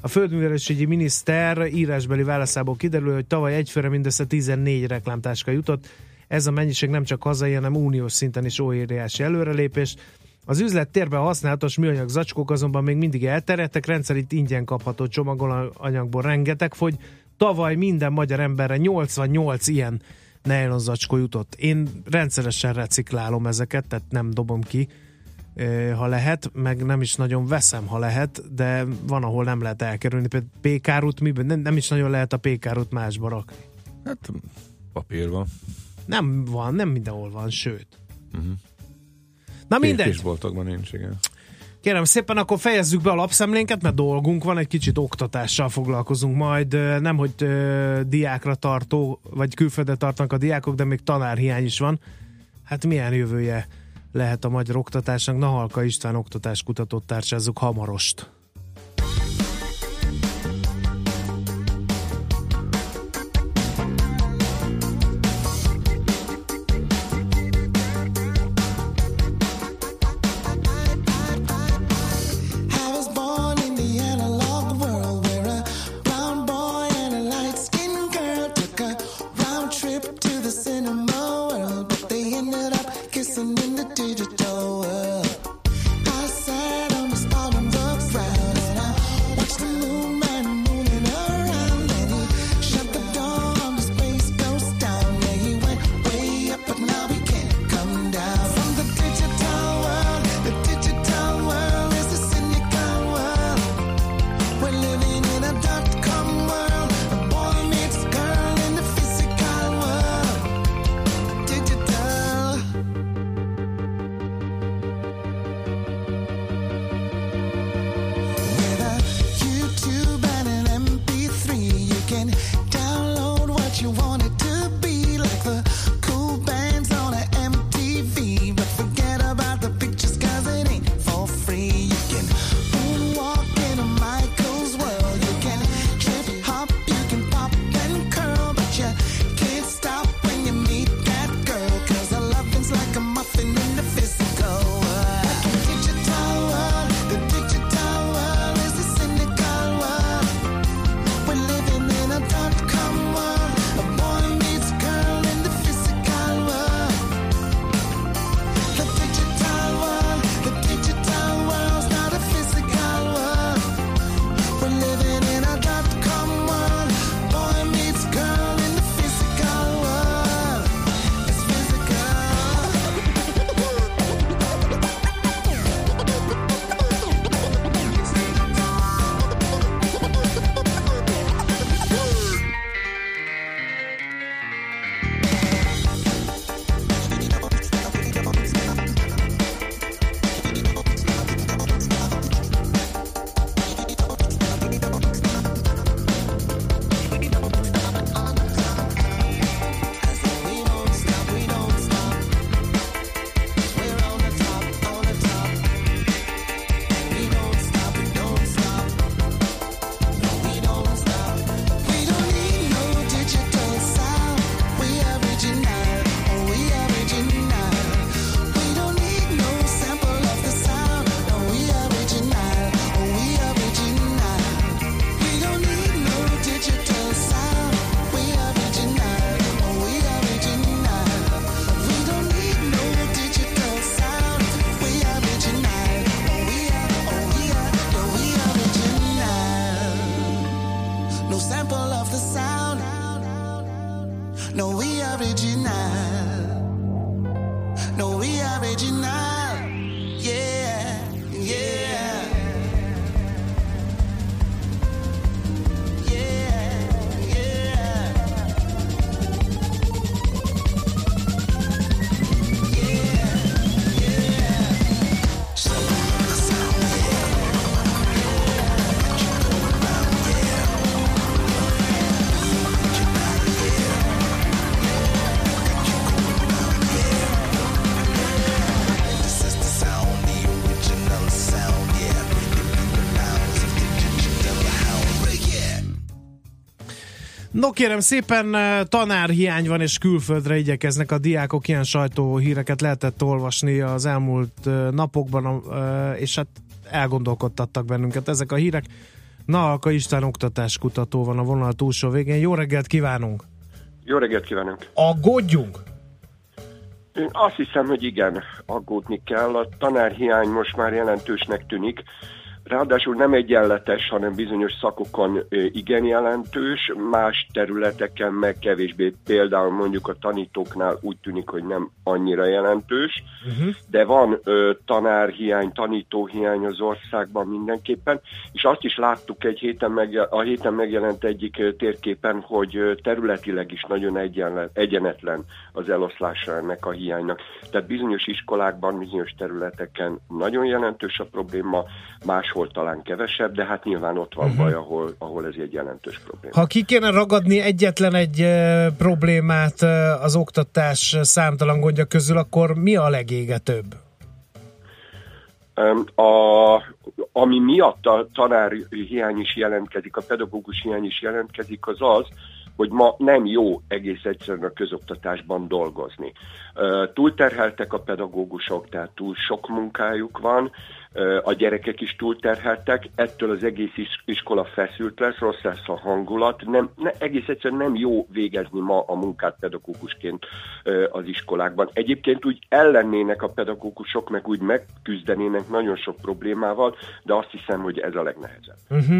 Speaker 2: A földművelésügyi miniszter írásbeli válaszából kiderül, hogy tavaly egyfőre mindössze 14 reklámtáska jutott. Ez a mennyiség nem csak hazai, hanem uniós szinten is óriási előrelépés. Az üzlettérben használatos műanyag zacskók azonban még mindig elterjedtek, rendszerint ingyen kapható csomagolanyagból rengeteg fogy. Tavaly minden magyar emberre 88 ilyen nylon zacskó jutott. Én rendszeresen reciklálom ezeket, tehát nem dobom ki, ha lehet, meg nem is nagyon veszem, ha lehet, de van, ahol nem lehet elkerülni. Például pékárút, miben? Nem, nem is nagyon lehet a pékárút másba rakni.
Speaker 3: Hát papír van.
Speaker 2: Nem van, nem mindenhol van, sőt.
Speaker 3: Uh-huh.
Speaker 2: Na mindegy.
Speaker 3: Kisboltokban nincs, igen.
Speaker 2: Kérem szépen, akkor fejezzük be a lapszemlénket, mert dolgunk van, egy kicsit oktatással foglalkozunk majd. Nem, hogy diákra tartó, vagy külföldre tartanak a diákok, de még tanárhiány is van. Hát milyen jövője lehet a magyar oktatásnak? Nahalka István oktatáskutatót társázzuk hamarost. Kérem szépen, eh, tanárhiány van és külföldre igyekeznek a diákok, ilyen sajtóhíreket lehetett olvasni az elmúlt eh, napokban, eh, és hát elgondolkodtattak bennünket ezek a hírek. Na, Alka István oktatáskutató van a vonal túlsó végén. Jó reggelt kívánunk!
Speaker 13: Jó reggelt kívánunk!
Speaker 2: Aggódjunk!
Speaker 13: Én azt hiszem, hogy igen, aggódni kell. A tanárhiány most már jelentősnek tűnik. Ráadásul nem egyenletes, hanem bizonyos szakokon igen jelentős, más területeken meg kevésbé. Például mondjuk a tanítóknál úgy tűnik, hogy nem annyira jelentős,
Speaker 14: Uh-huh.
Speaker 13: de van ö, tanárhiány, tanítóhiány az országban mindenképpen, és azt is láttuk egy héten meg, a héten megjelent egyik térképen, hogy területileg is nagyon egyenle, egyenetlen az eloszlása ennek a hiánynak. Tehát bizonyos iskolákban, bizonyos területeken nagyon jelentős a probléma, máshol talán kevesebb, de hát nyilván ott van
Speaker 2: Mhm.
Speaker 13: baj, ahol, ahol ez egy jelentős probléma.
Speaker 2: Ha ki kéne ragadni egyetlen egy problémát az oktatás számtalan gondja közül, akkor mi a legégetőbb?
Speaker 13: A, ami miatt a tanár hiány is jelentkezik, a pedagógus hiány is jelentkezik, az az, hogy ma nem jó egész egyszerűen a közoktatásban dolgozni. Túlterheltek a pedagógusok, tehát túl sok munkájuk van, A gyerekek is túlterheltek, ettől az egész is- iskola feszült lesz, rossz lesz a hangulat, nem, ne, egész egyszerűen nem jó végezni ma a munkát pedagógusként az iskolákban. Egyébként úgy ellennének a pedagógusok, meg úgy megküzdenének nagyon sok problémával, de azt hiszem, hogy ez a legnehezebb.
Speaker 2: Uh-huh.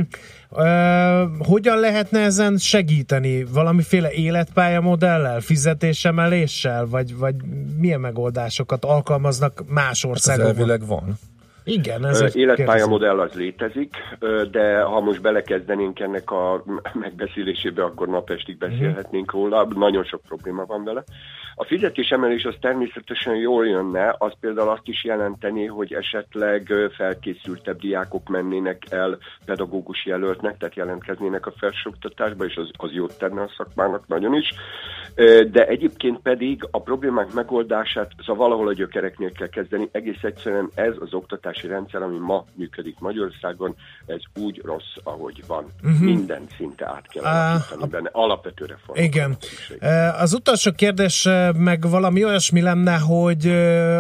Speaker 2: Uh, hogyan lehetne ezen segíteni? Valamiféle életpályamodellel, fizetésemeléssel, vagy, vagy milyen megoldásokat alkalmaznak más
Speaker 3: Ez
Speaker 2: országokban?
Speaker 3: elvileg van.
Speaker 2: Igen, ez egy
Speaker 13: Életpályamodell az létezik, de ha most belekezdenénk ennek a megbeszélésébe, akkor napestig beszélhetnénk róla, nagyon sok probléma van vele. A fizetésemelés az természetesen jól jönne, az például azt is jelenteni, hogy esetleg felkészültebb diákok mennének el pedagógus jelöltnek, tehát jelentkeznének a felsőoktatásba, és az, az jót tenne a szakmának nagyon is. De egyébként pedig a problémák megoldását, szóval valahol a gyökereknél kell kezdeni. Egész egyszerűen ez az oktatási rendszer, ami ma működik Magyarországon, ez úgy rossz, ahogy van. Uh-huh. Minden szinte át kell alakítani benne. Alapvető reform.
Speaker 2: Igen. Az utolsó kérdés meg valami olyasmi lenne, hogy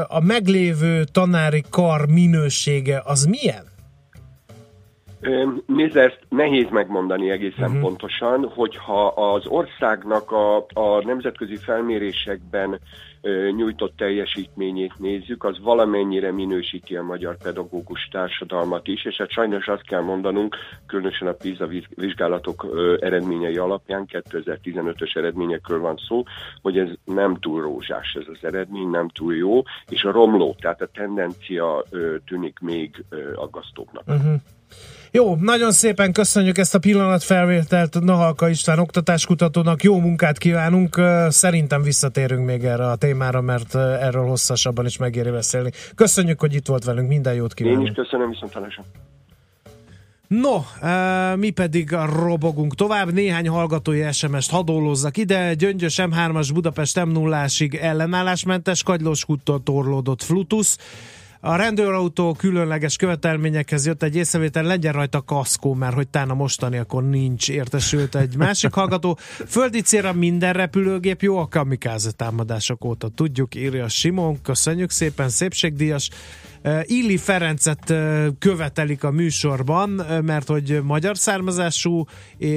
Speaker 2: a meglévő tanári kar minősége az milyen?
Speaker 13: Nézd, ezt nehéz megmondani egészen uh-huh. pontosan, hogyha az országnak a, a nemzetközi felmérésekben ö, nyújtott teljesítményét nézzük, az valamennyire minősíti a magyar pedagógus társadalmat is, és hát sajnos azt kell mondanunk, különösen a PISA viz- vizsgálatok ö, eredményei alapján, 2015-ös eredményekről van szó, hogy ez nem túl rózsás ez az eredmény, nem túl jó, és a romló, tehát a tendencia ö, tűnik még ö, aggasztóbbnak.
Speaker 2: Uh-huh. Jó, nagyon szépen köszönjük ezt a pillanatfelvételt Nahalka István oktatáskutatónak, jó munkát kívánunk, szerintem visszatérünk még erre a témára, mert erről hosszasabban is megéri beszélni. Köszönjük, hogy itt volt velünk, minden jót
Speaker 13: Én is
Speaker 2: kívánunk.
Speaker 13: köszönöm, viszontlátásra.
Speaker 2: No, uh, mi pedig robogunk tovább. Néhány hallgatói SMS-t hadolózzak ide. Gyöngyös M3-as Budapest m 0 ásig ellenállásmentes, Kagylós úttól torlódott Flutus. A rendőrautó különleges követelményekhez jött egy észrevétel, legyen rajta kaszkó, mert hogy tána mostani, akkor nincs értesült egy másik hallgató. Földi célra minden repülőgép jó a kamikáze támadások óta. Tudjuk, írja Simon, köszönjük szépen, szépségdíjas. Uh, Illi Ferencet uh, követelik a műsorban, uh, mert hogy magyar származású eh,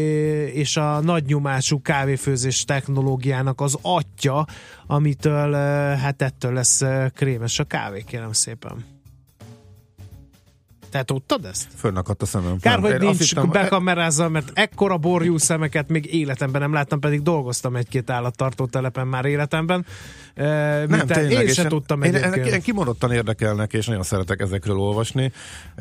Speaker 2: és a nagynyomású kávéfőzés technológiának az atya, amitől hát ettől lesz krémes a kávé, kérem szépen. Te tudtad ezt?
Speaker 3: Fönnakadt a szemem.
Speaker 2: Kár,
Speaker 3: Nem,
Speaker 2: hogy
Speaker 3: én
Speaker 2: nincs
Speaker 3: hittem-
Speaker 2: bekamerázva, mert ekkora borjú szemeket még életemben nem láttam, pedig dolgoztam egy-két állattartó telepen már életemben.
Speaker 3: Nem, tényleg.
Speaker 2: én sem tudtam
Speaker 3: én,
Speaker 2: egyébként.
Speaker 3: én, én kimondottan érdekelnek, és nagyon szeretek ezekről olvasni.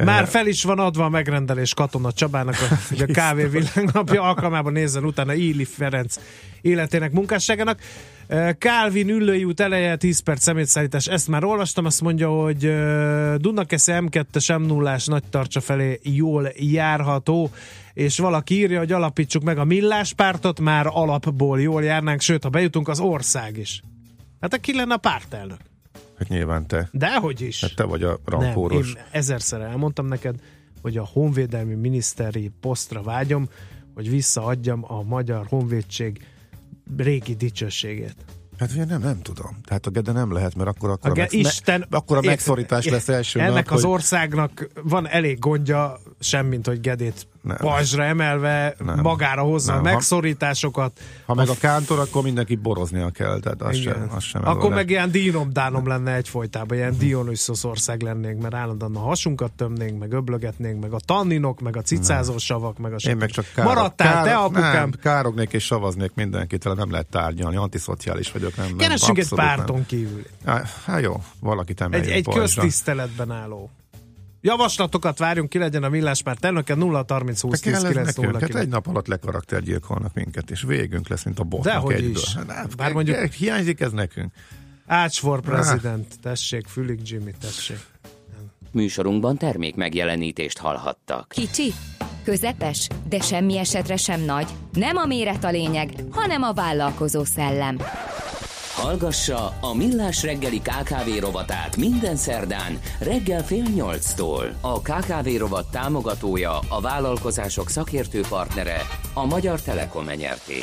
Speaker 2: Már fel is van adva a megrendelés Katona Csabának, a, a kávé világnapja alkalmában nézzen utána Illi Ferenc életének munkásságának. Kálvin ülői út eleje, 10 perc szemétszállítás, ezt már olvastam, azt mondja, hogy Dunakeszi M2-es m 0 nagy tartsa felé jól járható, és valaki írja, hogy alapítsuk meg a milláspártot, már alapból jól járnánk, sőt, ha bejutunk, az ország is. Hát ki lenne a pártelnök?
Speaker 3: Hát nyilván te.
Speaker 2: Dehogy is.
Speaker 3: Hát te vagy a
Speaker 2: Nem,
Speaker 3: rampóros.
Speaker 2: én ezerszer elmondtam neked, hogy a honvédelmi miniszteri posztra vágyom, hogy visszaadjam a magyar honvédség régi dicsőségét.
Speaker 3: Hát ugye nem, nem tudom. Tehát a Gede nem lehet, mert akkor, akkor,
Speaker 2: A
Speaker 3: a,
Speaker 2: ge-
Speaker 3: megsz-
Speaker 2: Isten,
Speaker 3: me, akkor a megszorítás lesz első
Speaker 2: Ennek
Speaker 3: nap,
Speaker 2: az
Speaker 3: hogy
Speaker 2: országnak van elég gondja, semmint, hogy Gedét
Speaker 3: Nem.
Speaker 2: pajzsra emelve
Speaker 3: Nem.
Speaker 2: magára hozza
Speaker 3: Nem.
Speaker 2: Megszorításokat.
Speaker 3: ha meg a kántor, akkor mindenki boroznia kell, tehát az
Speaker 2: Igen.
Speaker 3: sem, az sem
Speaker 2: Akkor meg ilyen dínom-dánom lenne egyfolytában, ilyen Dionysos ország lennénk, mert állandóan a hasunkat tömnénk, meg öblögetnénk, meg a tanninok, meg a cicázó savak, meg a
Speaker 3: Én meg csak károk,
Speaker 2: Maradtál, te
Speaker 3: károk-
Speaker 2: apukám?
Speaker 3: Nem, kárognék és savaznék mindenkit, vele nem lehet tárgyalni, antiszociális vagyok. Nem,
Speaker 2: Keresünk egy párton
Speaker 3: nem.
Speaker 2: kívül.
Speaker 3: Há, hát jó, valakit
Speaker 2: Egy,
Speaker 3: emeljünk
Speaker 2: egy
Speaker 3: pajzsra.
Speaker 2: köztiszteletben álló. Javaslatokat várjunk, ki legyen a milláspárt elnöke 0 30 20
Speaker 3: De kell
Speaker 2: 10
Speaker 3: ez
Speaker 2: 9
Speaker 3: nekünk?
Speaker 2: 0
Speaker 3: Hát egy nap alatt lekaraktergyilkolnak minket, és végünk lesz, mint a botnak
Speaker 2: Dehogy
Speaker 3: egyből.
Speaker 2: is.
Speaker 3: Hát
Speaker 2: Bár mondjuk-
Speaker 3: hiányzik ez nekünk.
Speaker 2: Ács for president, tessék, Fülig Jimmy, tessék.
Speaker 1: Műsorunkban termék megjelenítést hallhattak.
Speaker 14: Kicsi, közepes, de semmi esetre sem nagy. Nem a méret a lényeg, hanem a vállalkozó szellem.
Speaker 1: Hallgassa a Millás reggeli KKV rovatát minden szerdán reggel fél nyolctól. A KKV rovat támogatója, a vállalkozások szakértő partnere, a Magyar Telekom enyerté.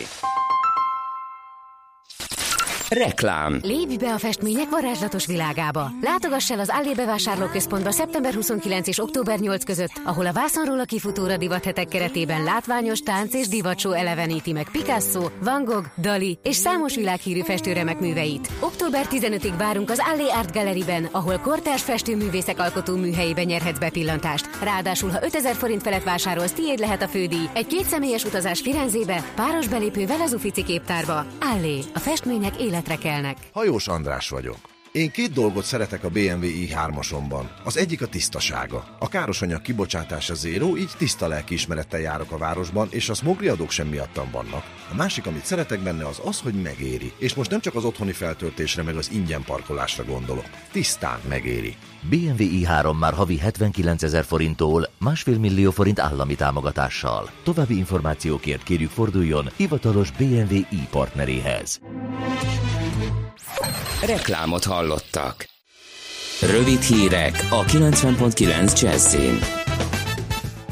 Speaker 1: Reklám.
Speaker 15: Lépj be a festmények varázslatos világába. Látogass el az Allé bevásárlóközpontba szeptember 29 és október 8 között, ahol a vászonról a kifutóra divathetek keretében látványos tánc és divatsó eleveníti meg Picasso, Van Gogh, Dali és számos világhírű festőremek műveit. Október 15-ig várunk az Allé Art Galleryben, ahol kortárs festőművészek alkotó műhelyébe nyerhetsz bepillantást. Ráadásul, ha 5000 forint felett vásárolsz, tiéd lehet a fődíj. Egy kétszemélyes utazás Firenzébe, páros belépővel az Ufici képtárba. Allé, a festmények életre kelnek.
Speaker 16: Hajós András vagyok. Én két dolgot szeretek a BMW i3-asomban. Az egyik a tisztasága. A károsanyag kibocsátása zéró, így tiszta lelkiismerettel járok a városban, és a smogriadók sem miattam vannak. A másik, amit szeretek benne, az az, hogy megéri. És most nem csak az otthoni feltöltésre, meg az ingyen parkolásra gondolok. Tisztán megéri.
Speaker 8: BMW i3 már havi 79 ezer forinttól másfél millió forint állami támogatással. További információkért kérjük forduljon hivatalos BMW i partneréhez.
Speaker 1: Reklámot hallottak. Rövid hírek a 90.9 Jazzin.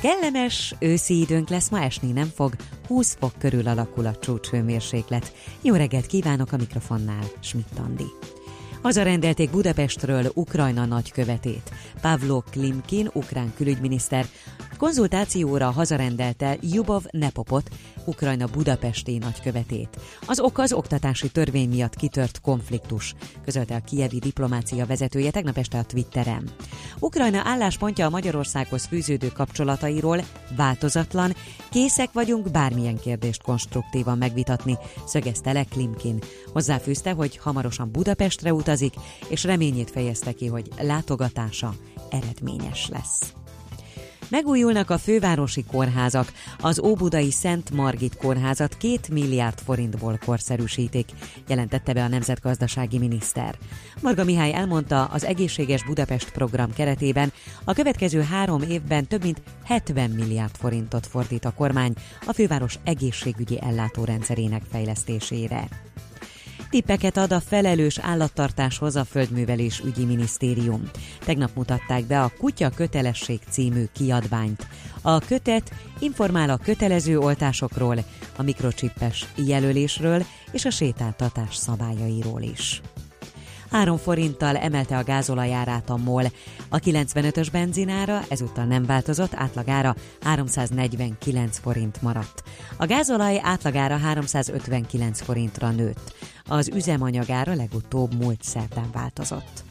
Speaker 5: Kellemes őszi időnk lesz, ma esni nem fog, 20 fok körül alakul a csúcshőmérséklet. Jó reggelt kívánok a mikrofonnál, Schmidt Andi. Hazarendelték Budapestről Ukrajna nagykövetét. Pavlo Klimkin, ukrán külügyminiszter, konzultációra hazarendelte Jubov Nepopot, Ukrajna budapesti nagykövetét. Az ok az oktatási törvény miatt kitört konfliktus, közölte a kievi diplomácia vezetője tegnap este a Twitteren. Ukrajna álláspontja a Magyarországhoz fűződő kapcsolatairól változatlan, készek vagyunk bármilyen kérdést konstruktívan megvitatni, szögezte le Klimkin. Hozzáfűzte, hogy hamarosan Budapestre utazik, és reményét fejezte ki, hogy látogatása eredményes lesz. Megújulnak a fővárosi kórházak. Az Óbudai Szent Margit kórházat két milliárd forintból korszerűsítik, jelentette be a nemzetgazdasági miniszter. Marga Mihály elmondta, az Egészséges Budapest program keretében a következő három évben több mint 70 milliárd forintot fordít a kormány a főváros egészségügyi ellátórendszerének fejlesztésére. Tippeket ad a felelős állattartáshoz a Földművelés ügyi minisztérium. Tegnap mutatták be a Kutya Kötelesség című kiadványt. A kötet informál a kötelező oltásokról, a mikrocsippes jelölésről és a sétáltatás szabályairól is. 3 forinttal emelte a gázolajárát a MOL. A 95-ös benzinára ezúttal nem változott, átlagára 349 forint maradt. A gázolaj átlagára 359 forintra nőtt. Az üzemanyagára legutóbb múlt szerdán változott.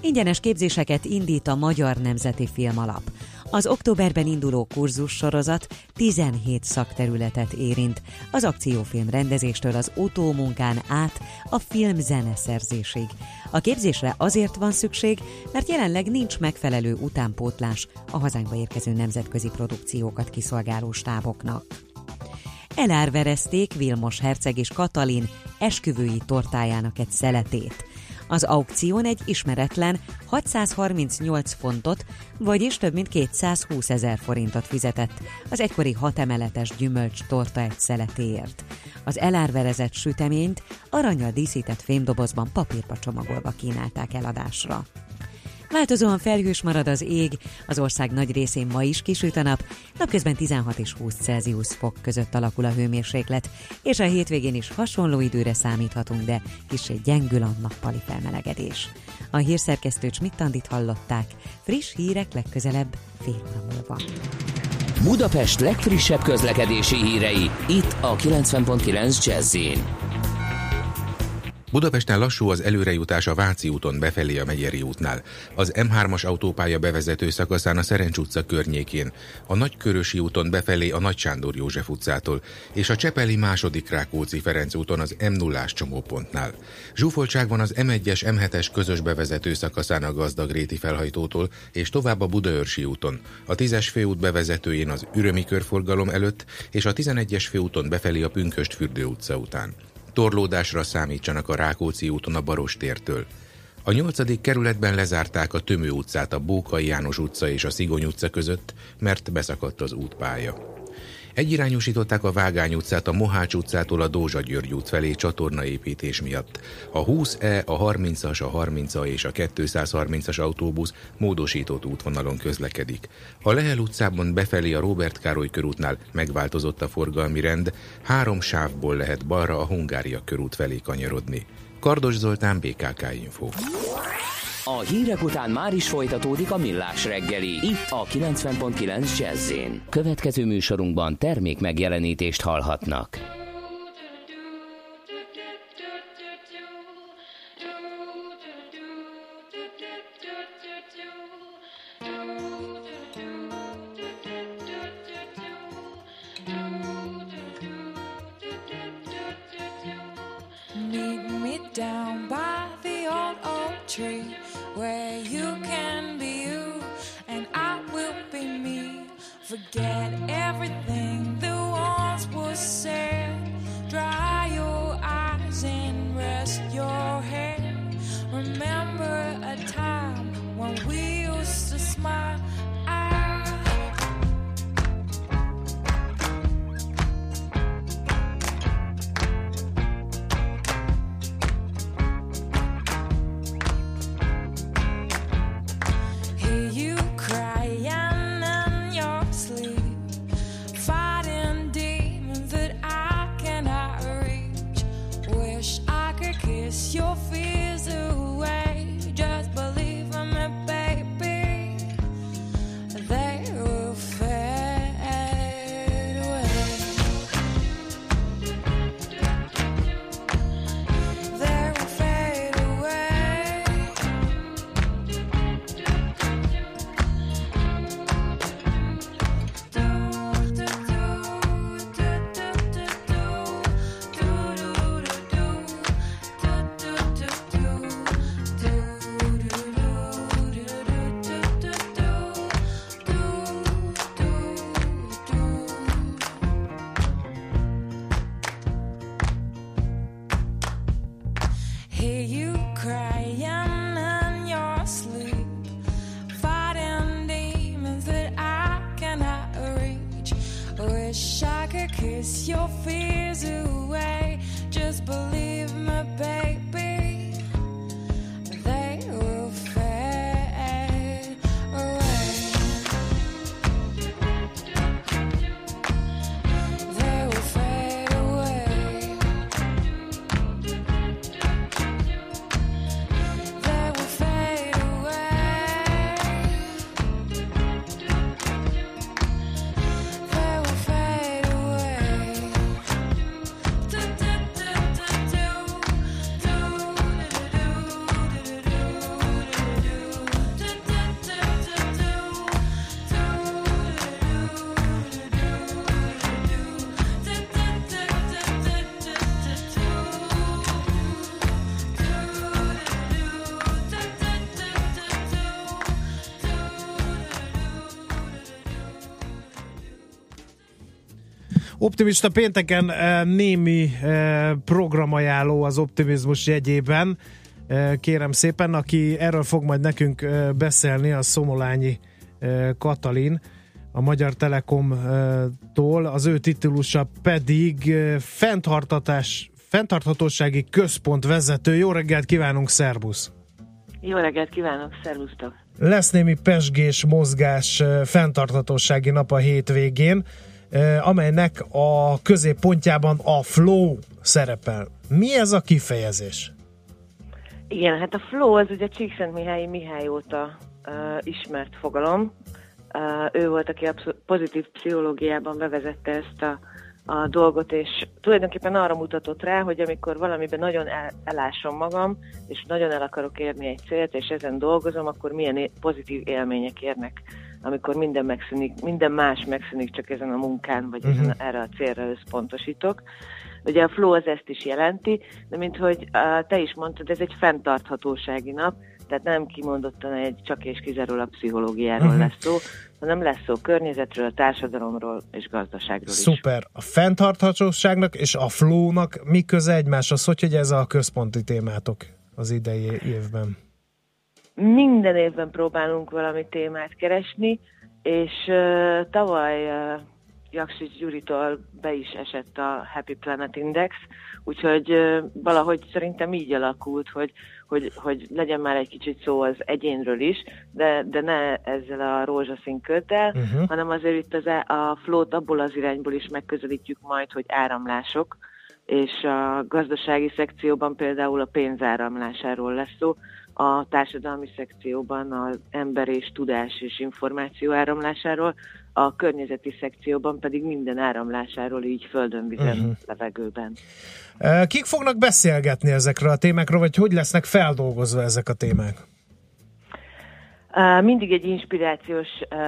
Speaker 5: Ingyenes képzéseket indít a Magyar Nemzeti Filmalap. Az októberben induló kurzus sorozat 17 szakterületet érint, az akciófilm rendezéstől az utómunkán át a film zeneszerzésig. A képzésre azért van szükség, mert jelenleg nincs megfelelő utánpótlás a hazánkba érkező nemzetközi produkciókat kiszolgáló stáboknak elárverezték Vilmos herceg és Katalin esküvői tortájának egy szeletét. Az aukción egy ismeretlen 638 fontot, vagyis több mint 220 ezer forintot fizetett az egykori hatemeletes gyümölcs torta egy szeletéért. Az elárverezett süteményt aranyal díszített fémdobozban papírba csomagolva kínálták eladásra. Változóan felhős marad az ég, az ország nagy részén ma is kisüt a nap, napközben 16 és 20 Celsius fok között alakul a hőmérséklet, és a hétvégén is hasonló időre számíthatunk, de kicsit gyengül a nappali felmelegedés. A hírszerkesztő Csmittandit hallották, friss hírek legközelebb fél óra múlva.
Speaker 1: Budapest legfrissebb közlekedési hírei, itt a 90.9 jazz
Speaker 17: Budapesten lassú az előrejutás a Váci úton befelé a Megyeri útnál. Az M3-as autópálya bevezető szakaszán a Szerencs utca környékén, a Nagykörösi úton befelé a Nagy Sándor József utcától, és a Csepeli második Rákóczi Ferenc úton az m 0 csomópontnál. Zsúfoltság van az M1-es, M7-es közös bevezető szakaszán a Gazdagréti felhajtótól, és tovább a Budaörsi úton, a 10-es főút bevezetőjén az Ürömi körforgalom előtt, és a 11-es főúton befelé a Pünköst fürdő utca után torlódásra számítsanak a Rákóczi úton a Barostértől. A nyolcadik kerületben lezárták a Tömő utcát a Bókai János utca és a Szigony utca között, mert beszakadt az útpálya. Egyirányosították a Vágány utcát a Mohács utcától a Dózsa György út felé csatornaépítés miatt. A 20E, a 30-as, a 30-a és a 230-as autóbusz módosított útvonalon közlekedik. A Lehel utcában befelé a Robert Károly körútnál megváltozott a forgalmi rend, három sávból lehet balra a Hungária körút felé kanyarodni. Kardos Zoltán, BKK Info.
Speaker 1: A hírek után már is folytatódik a millás reggeli. Itt a 90.9 jazz Következő műsorunkban termék megjelenítést hallhatnak.
Speaker 18: Meet me down by the old oak tree where you can be you and I will be me. Forget everything that once was said.
Speaker 2: Optimista pénteken eh, némi eh, programajánló az optimizmus jegyében. Eh, Kérem szépen, aki erről fog majd nekünk beszélni, a Szomolányi Katalin, a Magyar Telekomtól, az ő titulusa pedig fenntartatás, fenntarthatósági központ vezető. Jó reggelt kívánunk, szervusz!
Speaker 19: Jó reggelt kívánok, szervusztok!
Speaker 2: Lesz némi pesgés, mozgás, fenntarthatósági nap a hétvégén, amelynek a középpontjában a flow szerepel. Mi ez a kifejezés?
Speaker 19: Igen, hát a flow az ugye Csíkszentmihályi Mihály óta uh, ismert fogalom. Uh, ő volt, aki a pozitív pszichológiában bevezette ezt a, a dolgot, és tulajdonképpen arra mutatott rá, hogy amikor valamiben nagyon el, elásom magam, és nagyon el akarok érni egy célt, és ezen dolgozom, akkor milyen pozitív élmények érnek, amikor minden megszűnik, minden más megszűnik, csak ezen a munkán, vagy
Speaker 20: Mhm.
Speaker 19: ezen, erre a célra összpontosítok. Ugye a flow az ezt is jelenti, de mint hogy te is mondtad, ez egy fenntarthatósági nap, tehát nem kimondottan egy csak és kizárólag pszichológiáról
Speaker 2: Mhm.
Speaker 19: lesz szó, hanem lesz szó környezetről, társadalomról és gazdaságról is.
Speaker 2: Szuper. A fenntarthatóságnak és a flow-nak mi köze egymáshoz? Hogy, hogy ez a központi témátok az idei évben?
Speaker 19: Minden évben próbálunk valami témát keresni, és uh, tavaly uh, Jaksics Gyuritól be is esett a Happy Planet Index, úgyhogy ö, valahogy szerintem így alakult, hogy, hogy, hogy legyen már egy kicsit szó az egyénről is, de, de ne ezzel a rózsaszín köddel,
Speaker 4: Mhm.
Speaker 19: hanem azért itt az, a flót abból az irányból is megközelítjük majd, hogy áramlások, és a gazdasági szekcióban például a pénzáramlásáról lesz szó, a társadalmi szekcióban az ember és tudás és információ áramlásáról, a környezeti szekcióban pedig minden áramlásáról, így földön, vizen,
Speaker 2: Mhm.
Speaker 19: levegőben.
Speaker 2: E, Kik fognak beszélgetni ezekről a témákról, vagy hogy lesznek feldolgozva ezek a témák?
Speaker 19: Uh, Mindig egy inspirációs uh,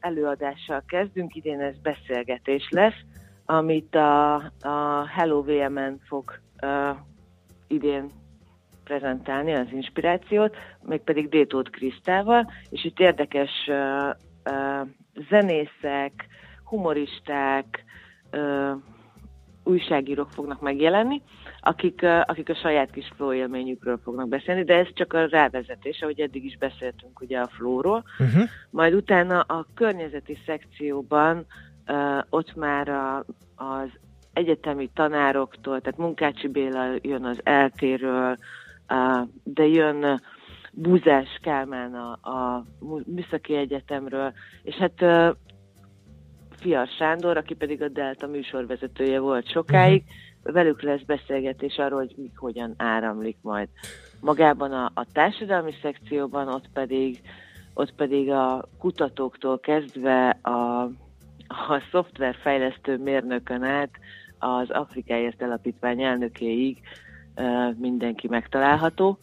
Speaker 19: előadással kezdünk, idén ez beszélgetés lesz, amit a, a Hello VMN fog idén prezentálni az inspirációt, mégpedig Détót Krisztával, és itt érdekes uh, uh, zenészek, humoristák, uh, újságírók fognak megjelenni, akik, uh, akik a saját kis flow élményükről fognak beszélni, de ez csak a rávezetés, ahogy eddig is beszéltünk ugye a flowról.
Speaker 2: Uh-huh.
Speaker 19: Majd utána a környezeti szekcióban uh, ott már a, az egyetemi tanároktól, tehát Munkácsi Béla jön az eltéről, de jön Búzás Kálmán a, a Műszaki Egyetemről, és hát Fiar Sándor, aki pedig a Delta műsorvezetője volt sokáig, velük lesz beszélgetés arról, hogy mi hogyan áramlik majd. Magában a, a társadalmi szekcióban ott pedig, ott pedig a kutatóktól kezdve a, a szoftverfejlesztő mérnökön át az Afrikáért Alapítvány elnökéig mindenki megtalálható.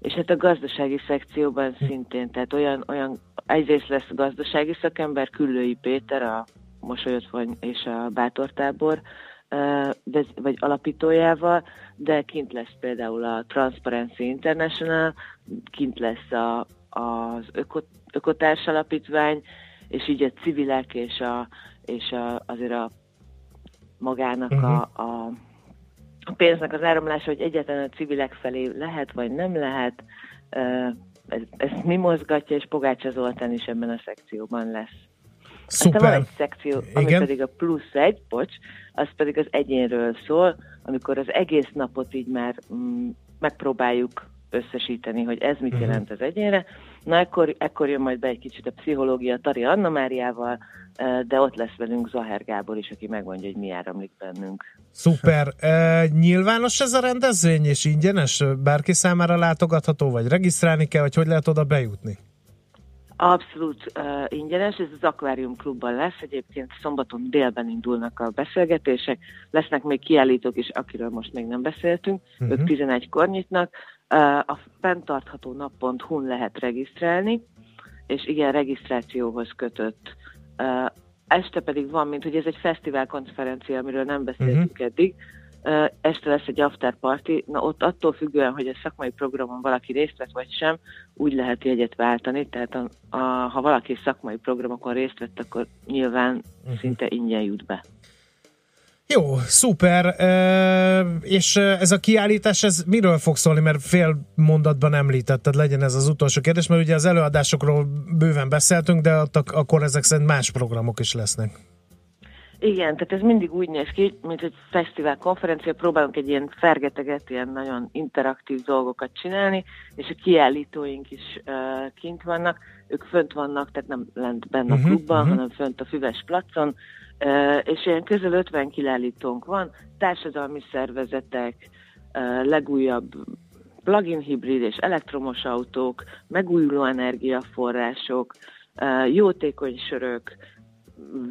Speaker 19: És hát a gazdasági szekcióban szintén, tehát olyan, olyan egyrészt lesz gazdasági szakember, Küllői Péter, a Mosolyotvány és a Bátortábor vez- vagy alapítójával, de kint lesz például a Transparency International, kint lesz a, az Öko, Ökotárs Alapítvány, és így a civilek és, a, és a, azért a magának a, a, a pénznek az áramlása, hogy egyáltalán a civilek felé lehet vagy nem lehet, ez, ezt mi mozgatja, és Pogácsa Zoltán is ebben a szekcióban lesz.
Speaker 2: Szuper.
Speaker 19: Aztán van egy szekció, ami
Speaker 2: Igen.
Speaker 19: pedig a plusz egy, bocs, az pedig az egyénről szól, amikor az egész napot így már mm, megpróbáljuk összesíteni, hogy ez mit
Speaker 2: Mhm.
Speaker 19: jelent az egyénre. Na, ekkor, ekkor jön majd be egy kicsit a pszichológia Tari Anna Máriával, eh, de ott lesz velünk Zaher Gábor is, aki megmondja, hogy mi áramlik bennünk.
Speaker 2: Szuper. E, nyilvános ez a rendezvény, és ingyenes? Bárki számára látogatható, vagy regisztrálni kell, vagy hogy lehet oda bejutni?
Speaker 19: Abszolút uh, ingyenes, ez az Aquarium Klubban lesz, egyébként szombaton délben indulnak a beszélgetések, lesznek még kiállítók is, akiről most még nem beszéltünk,
Speaker 4: Mhm.
Speaker 19: ők 11-kor nyitnak, uh, a fenntartható nap.hu-n lehet regisztrálni, és igen, regisztrációhoz kötött. Uh, este pedig van, mint hogy ez egy fesztivál konferencia, amiről nem beszéltünk eddig, Uh, este lesz egy after party, na ott attól függően, hogy a szakmai programon valaki részt vett vagy sem, úgy lehet jegyet váltani, tehát a, a, ha valaki szakmai programokon részt vett, akkor nyilván uh-huh. szinte ingyen jut be.
Speaker 2: Jó, szuper. E, és ez a kiállítás, ez miről fog szólni? Mert fél mondatban említetted, legyen ez az utolsó kérdés, mert ugye az előadásokról bőven beszéltünk, de ott ak- akkor ezek szerint más programok is lesznek.
Speaker 19: Igen, tehát ez mindig úgy néz ki, mint egy fesztivál konferencia, próbálunk egy ilyen fergeteget, ilyen nagyon interaktív dolgokat csinálni, és a kiállítóink is uh, kint vannak, ők fönt vannak, tehát nem lent benne a
Speaker 4: Mhm,
Speaker 19: klubban,
Speaker 4: mhm.
Speaker 19: hanem fönt a Füves placon, uh, és ilyen közel 50 kiállítónk van, társadalmi szervezetek, uh, legújabb plug-in hibrid és elektromos autók, megújuló energiaforrások, uh, jótékony sörök,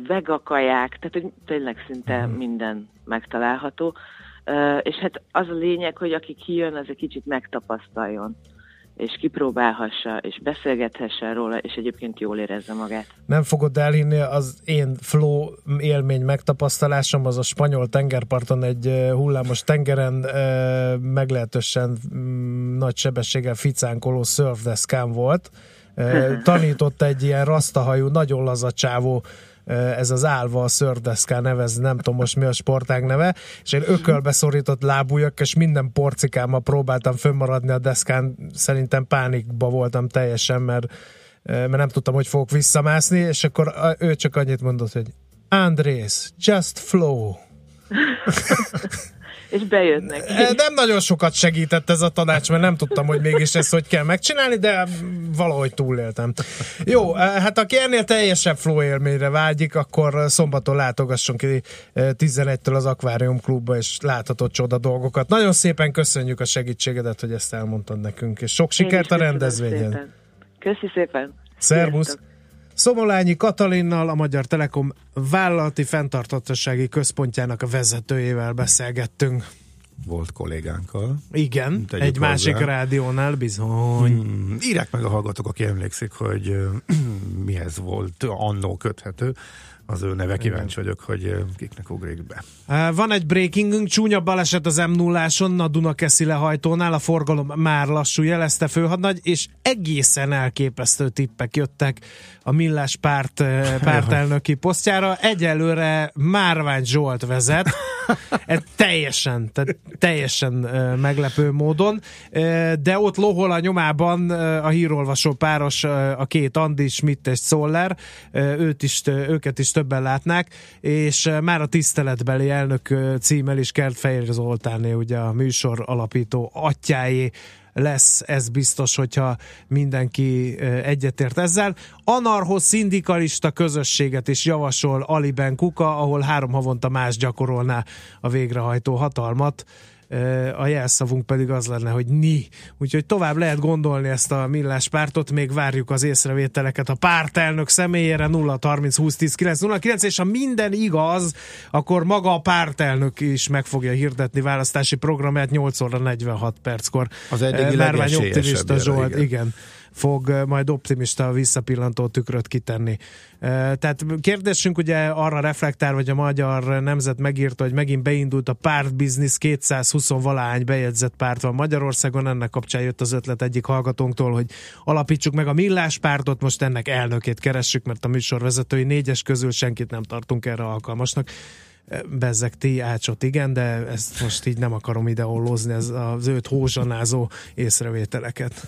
Speaker 19: vegakaják, tehát hogy tényleg szinte minden megtalálható. Uh, és hát az a lényeg, hogy aki kijön, az egy kicsit megtapasztaljon, és kipróbálhassa, és beszélgethessen róla, és egyébként jól érezze magát.
Speaker 2: Nem fogod elhinni, az én flow élmény megtapasztalásom az a spanyol tengerparton egy hullámos tengeren eh, meglehetősen mm, nagy sebességgel ficánkoló szörfdeszkán volt. Tanított egy ilyen rasztahajú, nagyon laza csávó ez az állva a szördeszká nevez, nem tudom most mi a sportág neve, és én ökölbe szorított lábújak, és minden porcikámmal próbáltam fönnmaradni a deszkán, szerintem pánikba voltam teljesen, mert, eh, mert nem tudtam, hogy fogok visszamászni, és akkor ő csak annyit mondott, hogy Andrés, just flow.
Speaker 19: És bejött neki.
Speaker 2: Eh, Nem nagyon sokat segített ez a tanács, mert nem tudtam, hogy mégis ezt hogy kell megcsinálni, de valahogy túléltem. Jó, eh, hát aki ennél teljesebb flow élményre vágyik, akkor szombaton látogasson ki eh, 11-től az Aquarium Klubba, és láthatod csoda dolgokat. Nagyon szépen köszönjük a segítségedet, hogy ezt elmondtad nekünk, és sok sikert a rendezvényen.
Speaker 19: Köszi szépen.
Speaker 2: Szervusz!
Speaker 19: Sziasztok.
Speaker 2: Szomolányi Katalinnal, a Magyar Telekom vállalati fenntartatossági központjának a vezetőjével beszélgettünk.
Speaker 3: Volt kollégánkkal.
Speaker 2: Igen,
Speaker 3: Tegyük
Speaker 2: egy másik
Speaker 3: hozzá.
Speaker 2: rádiónál bizony.
Speaker 3: Hmm, írják meg a hallgatók, aki emlékszik, hogy mihez volt annó köthető. Az ő neve kíváncsi vagyok, hogy kiknek ugrik be.
Speaker 2: Van egy breakingünk, csúnya baleset az m 0 a Dunakeszi lehajtónál, a forgalom már lassú, jelezte főhadnagy, és egészen elképesztő tippek jöttek a Millás párt pártelnöki posztjára. Egyelőre Márvány Zsolt vezet, ez teljesen, tehát teljesen meglepő módon, de ott lohol a nyomában a hírolvasó páros, a két Andi, Schmidt és Zoller, uh, őt is, őket is többen látnák, és uh, már a tiszteletbeli elnök uh, címmel is Kert Fehér Zoltánné, ugye a műsor alapító atyáé lesz, ez biztos, hogyha mindenki ö, egyetért ezzel. Anarcho-szindikalista közösséget is javasol Aliben Kuka, ahol három havonta más gyakorolná a végrehajtó hatalmat. A jelszavunk pedig az lenne, hogy ni. Úgyhogy tovább lehet gondolni ezt a millás pártot, még várjuk az észrevételeket a pártelnök személyére 0 30 20 10 9 0 9, és ha minden igaz, akkor maga a pártelnök is meg fogja hirdetni választási programját 8 óra 46 perckor.
Speaker 3: Az eddigi
Speaker 2: Márvány optimista Zsolt, igen.
Speaker 3: igen.
Speaker 2: Fog eh, majd optimista visszapillantó tükröt kitenni. Eh, Tehát kérdésünk ugye arra reflektál, hogy a magyar nemzet megírta, hogy megint beindult a pártbiznisz, 220 valány bejegyzett párt van Magyarországon, ennek kapcsán jött az ötlet egyik hallgatónktól, hogy alapítsuk meg a Millás pártot, most ennek elnökét keressük, mert a műsorvezetői négyes közül senkit nem tartunk erre alkalmasnak. Eh, Bezzek ti ácsot, igen, de ezt most így nem akarom ide ollózni, ez az őt hózsanázó észrevételeket.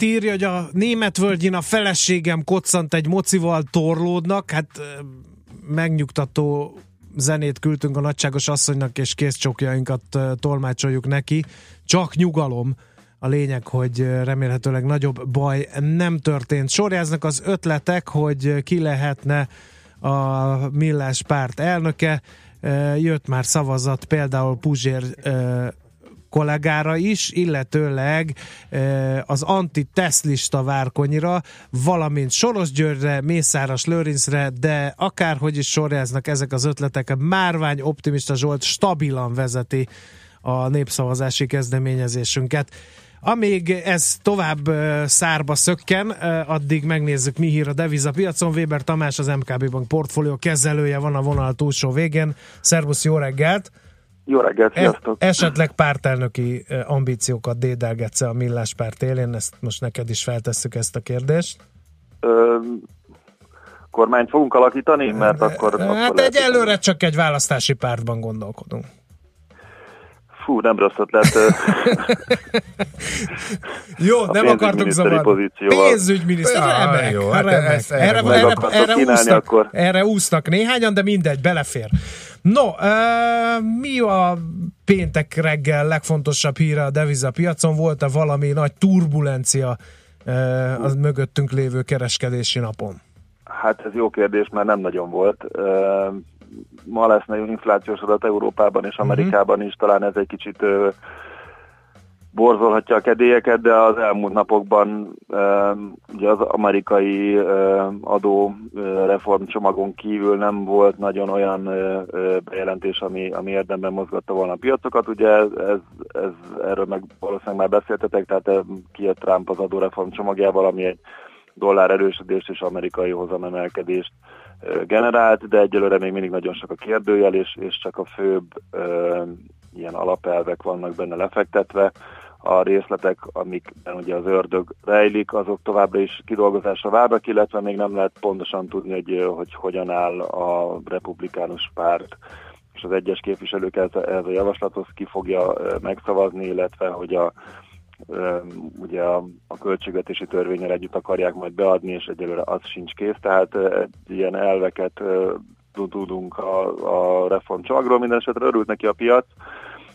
Speaker 2: Peti írja, hogy a német völgyén a feleségem koccant egy mocival torlódnak, hát megnyugtató zenét küldtünk a nagyságos asszonynak, és készcsokjainkat tolmácsoljuk neki. Csak nyugalom. A lényeg, hogy remélhetőleg nagyobb baj nem történt. Sorjáznak az ötletek, hogy ki lehetne a Millás párt elnöke. Jött már szavazat például Puzsér kollégára is, illetőleg az anti-teszlista Várkonyira, valamint Soros Györgyre, Mészáros Lőrincre, de akárhogy is sorjáznak ezek az ötletek, Márvány Optimista Zsolt stabilan vezeti a népszavazási kezdeményezésünket. Amíg ez tovább szárba szökken, addig megnézzük, mi hír a devizapiacon. Weber Tamás, az MKB Bank portfólió kezelője van a vonal túlsó végén. Szervusz, jó reggelt!
Speaker 20: Jó reggelt, sziasztok!
Speaker 2: E- esetleg pártelnöki eh, ambíciókat dédelgetsz a Millás párt élén, ezt most neked is feltesszük ezt a kérdést.
Speaker 20: Ö, kormányt fogunk alakítani, mert akkor...
Speaker 2: Hát
Speaker 20: akkor lehet,
Speaker 2: egyelőre csak egy választási pártban gondolkodunk.
Speaker 20: Fú, nem rossz ötlet. ö,
Speaker 2: Jó,
Speaker 20: a
Speaker 2: nem akartok
Speaker 20: pénzügyminiszteri
Speaker 2: zavarni. Pénzügyminiszter,
Speaker 20: Ja,
Speaker 2: remek,
Speaker 20: jó, hát
Speaker 2: remek. erre, erre, erre, úsznak,
Speaker 20: akkor-
Speaker 2: erre úsznak néhányan, de mindegy, belefér. No, mi a péntek reggel legfontosabb híre a devizapiacon? Volt-e valami nagy turbulencia az mögöttünk lévő kereskedési napon?
Speaker 20: Hát ez jó kérdés, mert nem nagyon volt. Ma lesz nagyon inflációs adat Európában és Amerikában is, talán ez egy kicsit borzolhatja a kedélyeket, de az elmúlt napokban ugye az amerikai adó ö, reformcsomagon kívül nem volt nagyon olyan bejelentés, ami, ami érdemben mozgatta volna a piacokat. Ugye ez, ez, erről meg valószínűleg már beszéltetek, tehát kijött Trump az adóreform csomagjával, ami egy dollár erősödést és amerikai hozamemelkedést generált, de egyelőre még mindig nagyon sok a kérdőjel, és, és csak a főbb ö, ilyen alapelvek vannak benne lefektetve. A részletek, amikben ugye az ördög rejlik, azok továbbra is kidolgozásra várnak, illetve még nem lehet pontosan tudni, hogy, hogy hogyan áll a republikánus párt. És az egyes képviselők ez, ez a javaslathoz ki fogja megszavazni, illetve hogy a ugye a, a költségvetési törvényel együtt akarják majd beadni, és egyelőre az sincs kész, tehát ilyen elveket tudunk a, a reformcsomagról, minden esetre örült neki a piac,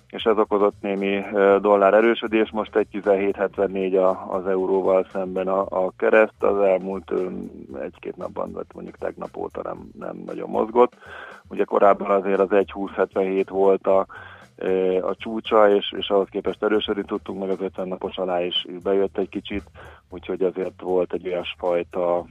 Speaker 20: és ez okozott némi dollár erősödés, most egy 17,74 a- az euróval szemben a, a kereszt, az elmúlt egy-két napban, vagy mondjuk tegnap óta nem, nem nagyon mozgott. Ugye korábban azért az 1,2077 volt a, a csúcsa, és, és ahhoz képest erősödni tudtunk, meg az 50 napos alá is bejött egy kicsit, úgyhogy azért volt egy olyasfajta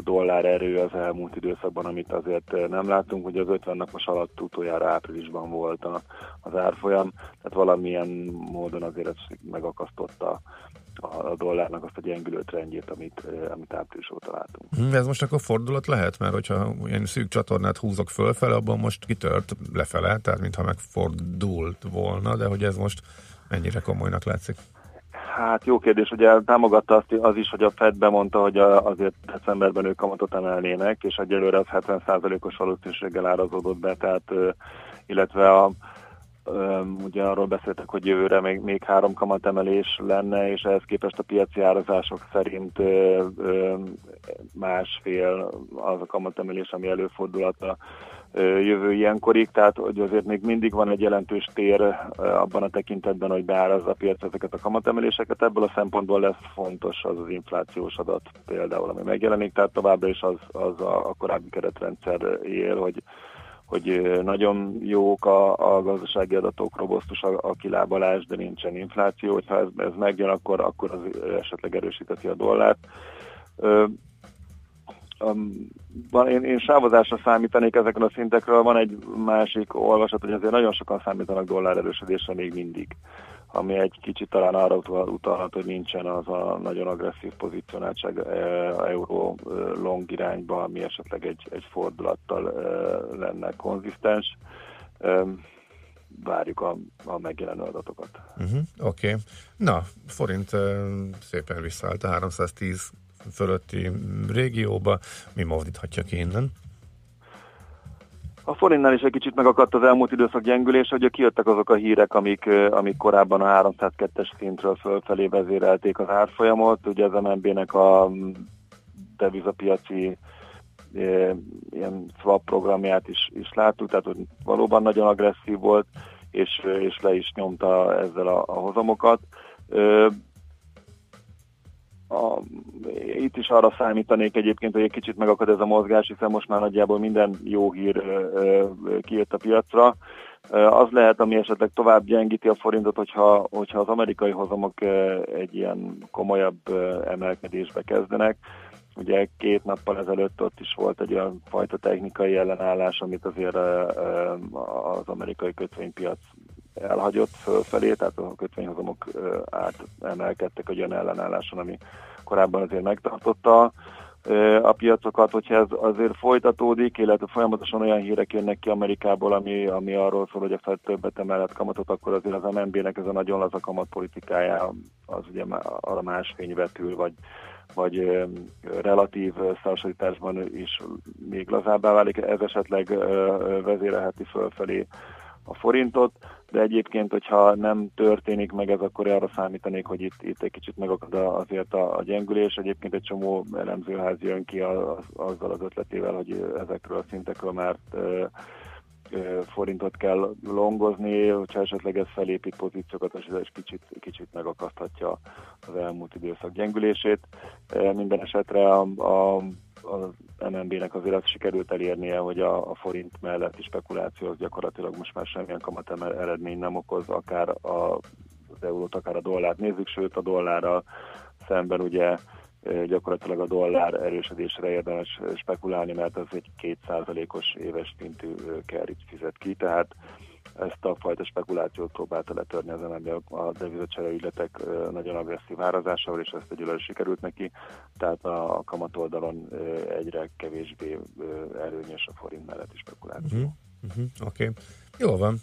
Speaker 20: dollár erő az elmúlt időszakban, amit azért nem láttunk. Ugye az 50 napos alatt utoljára áprilisban volt a, az árfolyam, tehát valamilyen módon azért ez megakasztotta a dollárnak azt a gyengülő trendjét, amit, amit április óta látunk.
Speaker 3: Hm, Ez most akkor fordulat lehet, mert hogyha ilyen szűk csatornát húzok fölfele, abban most kitört lefele, tehát mintha megfordult volna, de hogy ez most mennyire komolynak látszik.
Speaker 20: Hát jó kérdés, ugye támogatta azt az is, hogy a Fed bemondta, hogy azért decemberben ők kamatot emelnének, és egyelőre az 70%-os valószínűséggel árazódott be, tehát illetve a, ugye arról beszéltek, hogy jövőre még, még három kamatemelés lenne, és ehhez képest a piaci árazások szerint másfél az a kamatemelés, ami előfordulhat jövő ilyenkorig, tehát hogy azért még mindig van egy jelentős tér abban a tekintetben, hogy beárazza a piac ezeket a kamatemeléseket. Ebből a szempontból lesz fontos az az inflációs adat például, ami megjelenik, tehát továbbra is az, az a, a korábbi keretrendszer él, hogy hogy nagyon jók a, a gazdasági adatok, robosztus a, a kilábalás, de nincsen infláció. Hogyha ez, ez megjön, akkor, akkor az esetleg erősíteti a dollárt. Van, én, én sávozásra számítanék ezeken a szintekről. Van egy másik olvasat, hogy azért nagyon sokan számítanak dollár erősödésre még mindig, ami egy kicsit talán arra utal- utalhat, hogy nincsen az a nagyon agresszív pozícionáltság euró long irányba, ami esetleg egy, egy fordulattal lenne konzisztens. Várjuk a, a megjelenő adatokat.
Speaker 3: Uh-huh, Oké. Okay. Na, forint uh, szépen visszaállt a 310 fölötti régióba. Mi mozdíthatja ki innen?
Speaker 20: A forintnál is egy kicsit megakadt az elmúlt időszak gyengülés, hogy kijöttek azok a hírek, amik, amik korábban a 302-es szintről fölfelé vezérelték az árfolyamot. Ugye az MNB-nek a devizapiaci ilyen swap programját is, is láttuk, tehát hogy valóban nagyon agresszív volt, és, és le is nyomta ezzel a, a hozamokat. A, itt is arra számítanék egyébként, hogy egy kicsit megakad ez a mozgás, hiszen most már nagyjából minden jó hír ö, ö, kijött a piacra. Az lehet, ami esetleg tovább gyengíti a forintot, hogyha, hogyha az amerikai hozamok egy ilyen komolyabb emelkedésbe kezdenek. Ugye két nappal ezelőtt ott is volt egy olyan fajta technikai ellenállás, amit azért az amerikai kötvénypiac elhagyott fölfelé, tehát a kötvényhozamok átemelkedtek egy olyan ellenálláson, ami korábban azért megtartotta a piacokat, hogyha ez azért folytatódik, illetve folyamatosan olyan hírek jönnek ki Amerikából, ami, ami arról szól, hogy a Fed többet emelett kamatot, akkor azért az MNB-nek ez a nagyon laza kamatpolitikája az ugye arra más fény vetül, vagy, vagy relatív szárasításban is még lazábbá válik, ez esetleg vezérelheti fölfelé a forintot, de egyébként, hogyha nem történik meg ez, akkor arra számítanék, hogy itt, itt egy kicsit megakad azért a, a gyengülés. Egyébként egy csomó elemzőház jön ki az, azzal az ötletével, hogy ezekről a szintekről már ö, forintot kell longozni, hogyha esetleg ez felépít pozíciókat, és ez kicsit, kicsit megakaszthatja az elmúlt időszak gyengülését. Minden esetre a, a az MNB-nek azért azt sikerült elérnie, hogy a, a forint melletti spekuláció az gyakorlatilag most már semmilyen kamat eredmény nem okoz, akár a, az eurót, akár a dollárt. Nézzük, sőt a dollárral szemben ugye gyakorlatilag a dollár erősödésre érdemes spekulálni, mert az egy kétszázalékos éves szintű kerít fizet ki, tehát ezt a fajta spekulációt próbálta letörni az MNB a devizacsere ügyletek nagyon agresszív árazásával, és ezt egyelőre sikerült neki, tehát a kamat oldalon egyre kevésbé előnyös a forint melletti spekuláció.
Speaker 3: Uh-huh. Uh-huh. Oké, okay. jó van.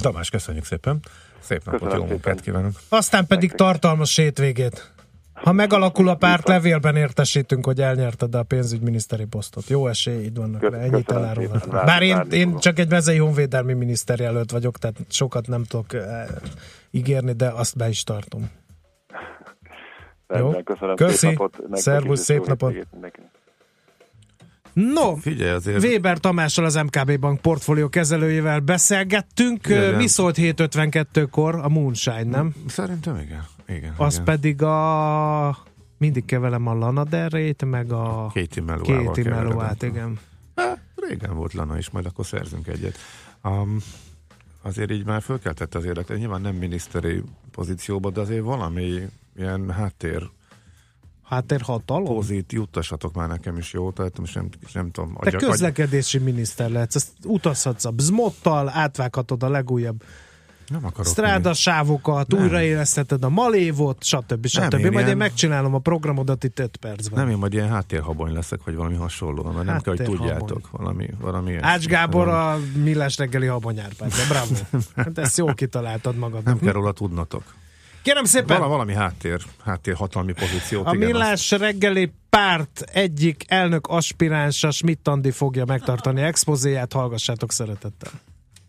Speaker 3: Tamás, köszönjük szépen. Szép napot, Köszönöm jó munkát kívánok.
Speaker 2: Aztán pedig tartalmas hétvégét. Ha megalakul a párt, levélben értesítünk, hogy elnyerted a pénzügyminiszteri posztot. Jó esély, itt vannak rá, ennyit elárulva. Bár én, én csak egy mezei honvédelmi miniszter jelölt vagyok, tehát sokat nem tudok eh, ígérni, de azt be is tartom.
Speaker 20: Jó? Köszönöm,
Speaker 2: Köszi. Szép napot. Szervusz, szép napot. No,
Speaker 3: Figyelj azért.
Speaker 2: Weber Tamással az MKB Bank portfólió kezelőjével beszélgettünk. Igen. Mi szólt 7.52-kor? A Moonshine, nem?
Speaker 3: Szerintem igen. Igen
Speaker 2: Az
Speaker 3: igen.
Speaker 2: pedig a... Mindig kevelem a Lana Del meg a...
Speaker 3: Katie Mellow-ával
Speaker 2: Katie Mellow-át, igen.
Speaker 3: Hát, régen volt Lana is, majd akkor szerzünk egyet. Um, azért így már fölkeltette az érdeklet. Nyilván nem miniszteri pozícióban, de azért valami ilyen háttér
Speaker 2: háttérhatalom?
Speaker 3: Pozit, juttassatok már nekem is jó, tehát most nem, nem tudom.
Speaker 2: Te közlekedési agy... miniszter lehetsz, ezt utazhatsz a bzmottal, átvághatod a legújabb
Speaker 3: nem akarok
Speaker 2: strádasávokat, újraélesztheted a malévot, stb. stb. Nem, én majd ilyen... én megcsinálom a programodat itt 5 percben.
Speaker 3: Nem, én majd ilyen háttérhabony leszek, vagy valami hasonló, mert nem kell, hogy tudjátok. Valami, valami
Speaker 2: Ács Gábor a millás reggeli habonyárpát, bravo. hát ezt jól kitaláltad magad.
Speaker 3: Nem kell róla tudnatok.
Speaker 2: Kérem szépen!
Speaker 3: Val- valami háttér, háttér hatalmi pozíciót.
Speaker 2: A
Speaker 3: igen,
Speaker 2: Millás azt... reggeli párt egyik elnök aspiránsa Schmidt Andi fogja megtartani expozéját, hallgassátok szeretettel.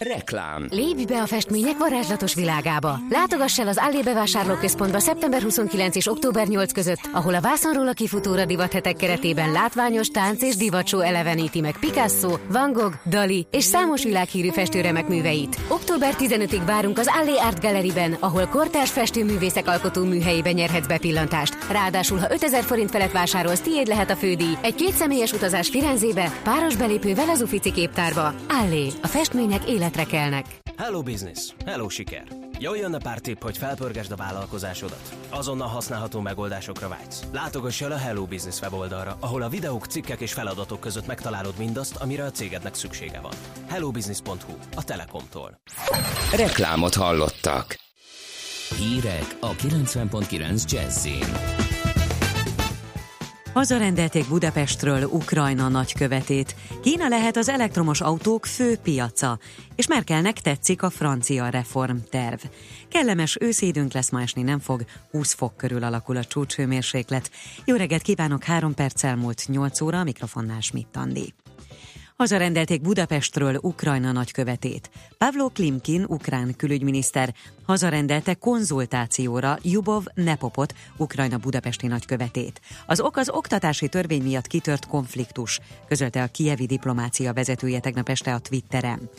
Speaker 1: Reklám.
Speaker 15: Lépj be a festmények varázslatos világába. Látogass el az Allé bevásárlóközpontba szeptember 29 és október 8 között, ahol a vászonról a kifutóra divathetek keretében látványos tánc és divatsó eleveníti meg Picasso, Van Gogh, Dali és számos világhírű festőremek műveit. Október 15-ig várunk az Allé Art Galleryben, ahol kortárs festőművészek alkotó műhelyébe nyerhetsz bepillantást. Ráadásul, ha 5000 forint felett vásárolsz, tiéd lehet a fődíj. Egy kétszemélyes utazás Firenzébe, páros belépővel az Ufici képtárba. Allé, a festmények élet életre kelnek.
Speaker 21: Hello business, hello siker. Jöjjön a pár tipp, hogy felpörgesd a vállalkozásodat. Azonnal használható megoldásokra vágysz. Látogass el a Hello Business weboldalra, ahol a videók, cikkek és feladatok között megtalálod mindazt, amire a cégednek szüksége van. hellobusiness.hu, a Telekomtól.
Speaker 1: Reklámot hallottak. Hírek a 90.9 Jazzin.
Speaker 5: Hazarendelték Budapestről Ukrajna nagykövetét. Kína lehet az elektromos autók fő piaca, és Merkelnek tetszik a francia reformterv. Kellemes őszédünk lesz, ma esni nem fog, 20 fok körül alakul a csúcshőmérséklet. Jó reggelt kívánok, három perc elmúlt 8 óra, a mikrofonnál Schmidt Andi. Hazarendelték Budapestről Ukrajna nagykövetét. Pavlo Klimkin, ukrán külügyminiszter, hazarendelte konzultációra Jubov Nepopot, Ukrajna budapesti nagykövetét. Az ok az oktatási törvény miatt kitört konfliktus, közölte a kievi diplomácia vezetője tegnap este a Twitteren.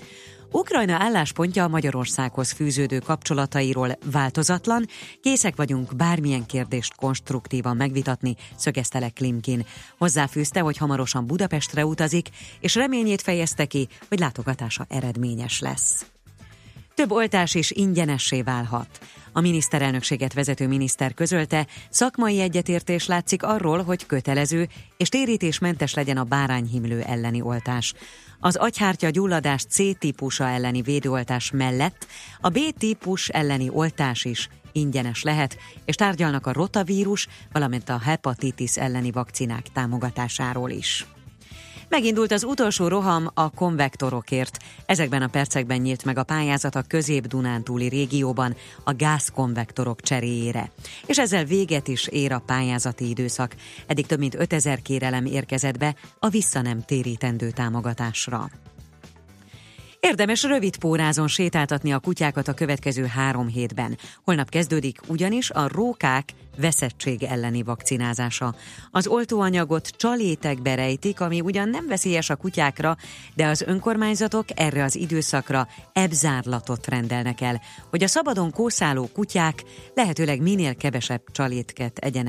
Speaker 5: Ukrajna álláspontja a Magyarországhoz fűződő kapcsolatairól változatlan, készek vagyunk bármilyen kérdést konstruktívan megvitatni, szögezte le Klimkin. Hozzáfűzte, hogy hamarosan Budapestre utazik, és reményét fejezte ki, hogy látogatása eredményes lesz. Több oltás is ingyenessé válhat. A miniszterelnökséget vezető miniszter közölte, szakmai egyetértés látszik arról, hogy kötelező és térítésmentes legyen a bárányhimlő elleni oltás. Az agyhártya gyulladás C-típusa elleni védőoltás mellett a B-típus elleni oltás is ingyenes lehet, és tárgyalnak a rotavírus, valamint a hepatitis elleni vakcinák támogatásáról is. Megindult az utolsó roham a konvektorokért. Ezekben a percekben nyílt meg a pályázat a közép-dunántúli régióban a gázkonvektorok cseréjére. És ezzel véget is ér a pályázati időszak. Eddig több mint 5000 kérelem érkezett be a visszanem térítendő támogatásra. Érdemes rövid pórázon sétáltatni a kutyákat a következő három hétben. Holnap kezdődik ugyanis a rókák veszettség elleni vakcinázása. Az oltóanyagot csalétekbe rejtik, ami ugyan nem veszélyes a kutyákra, de az önkormányzatok erre az időszakra ebzárlatot rendelnek el, hogy a szabadon kószáló kutyák lehetőleg minél kevesebb csalétket egyenek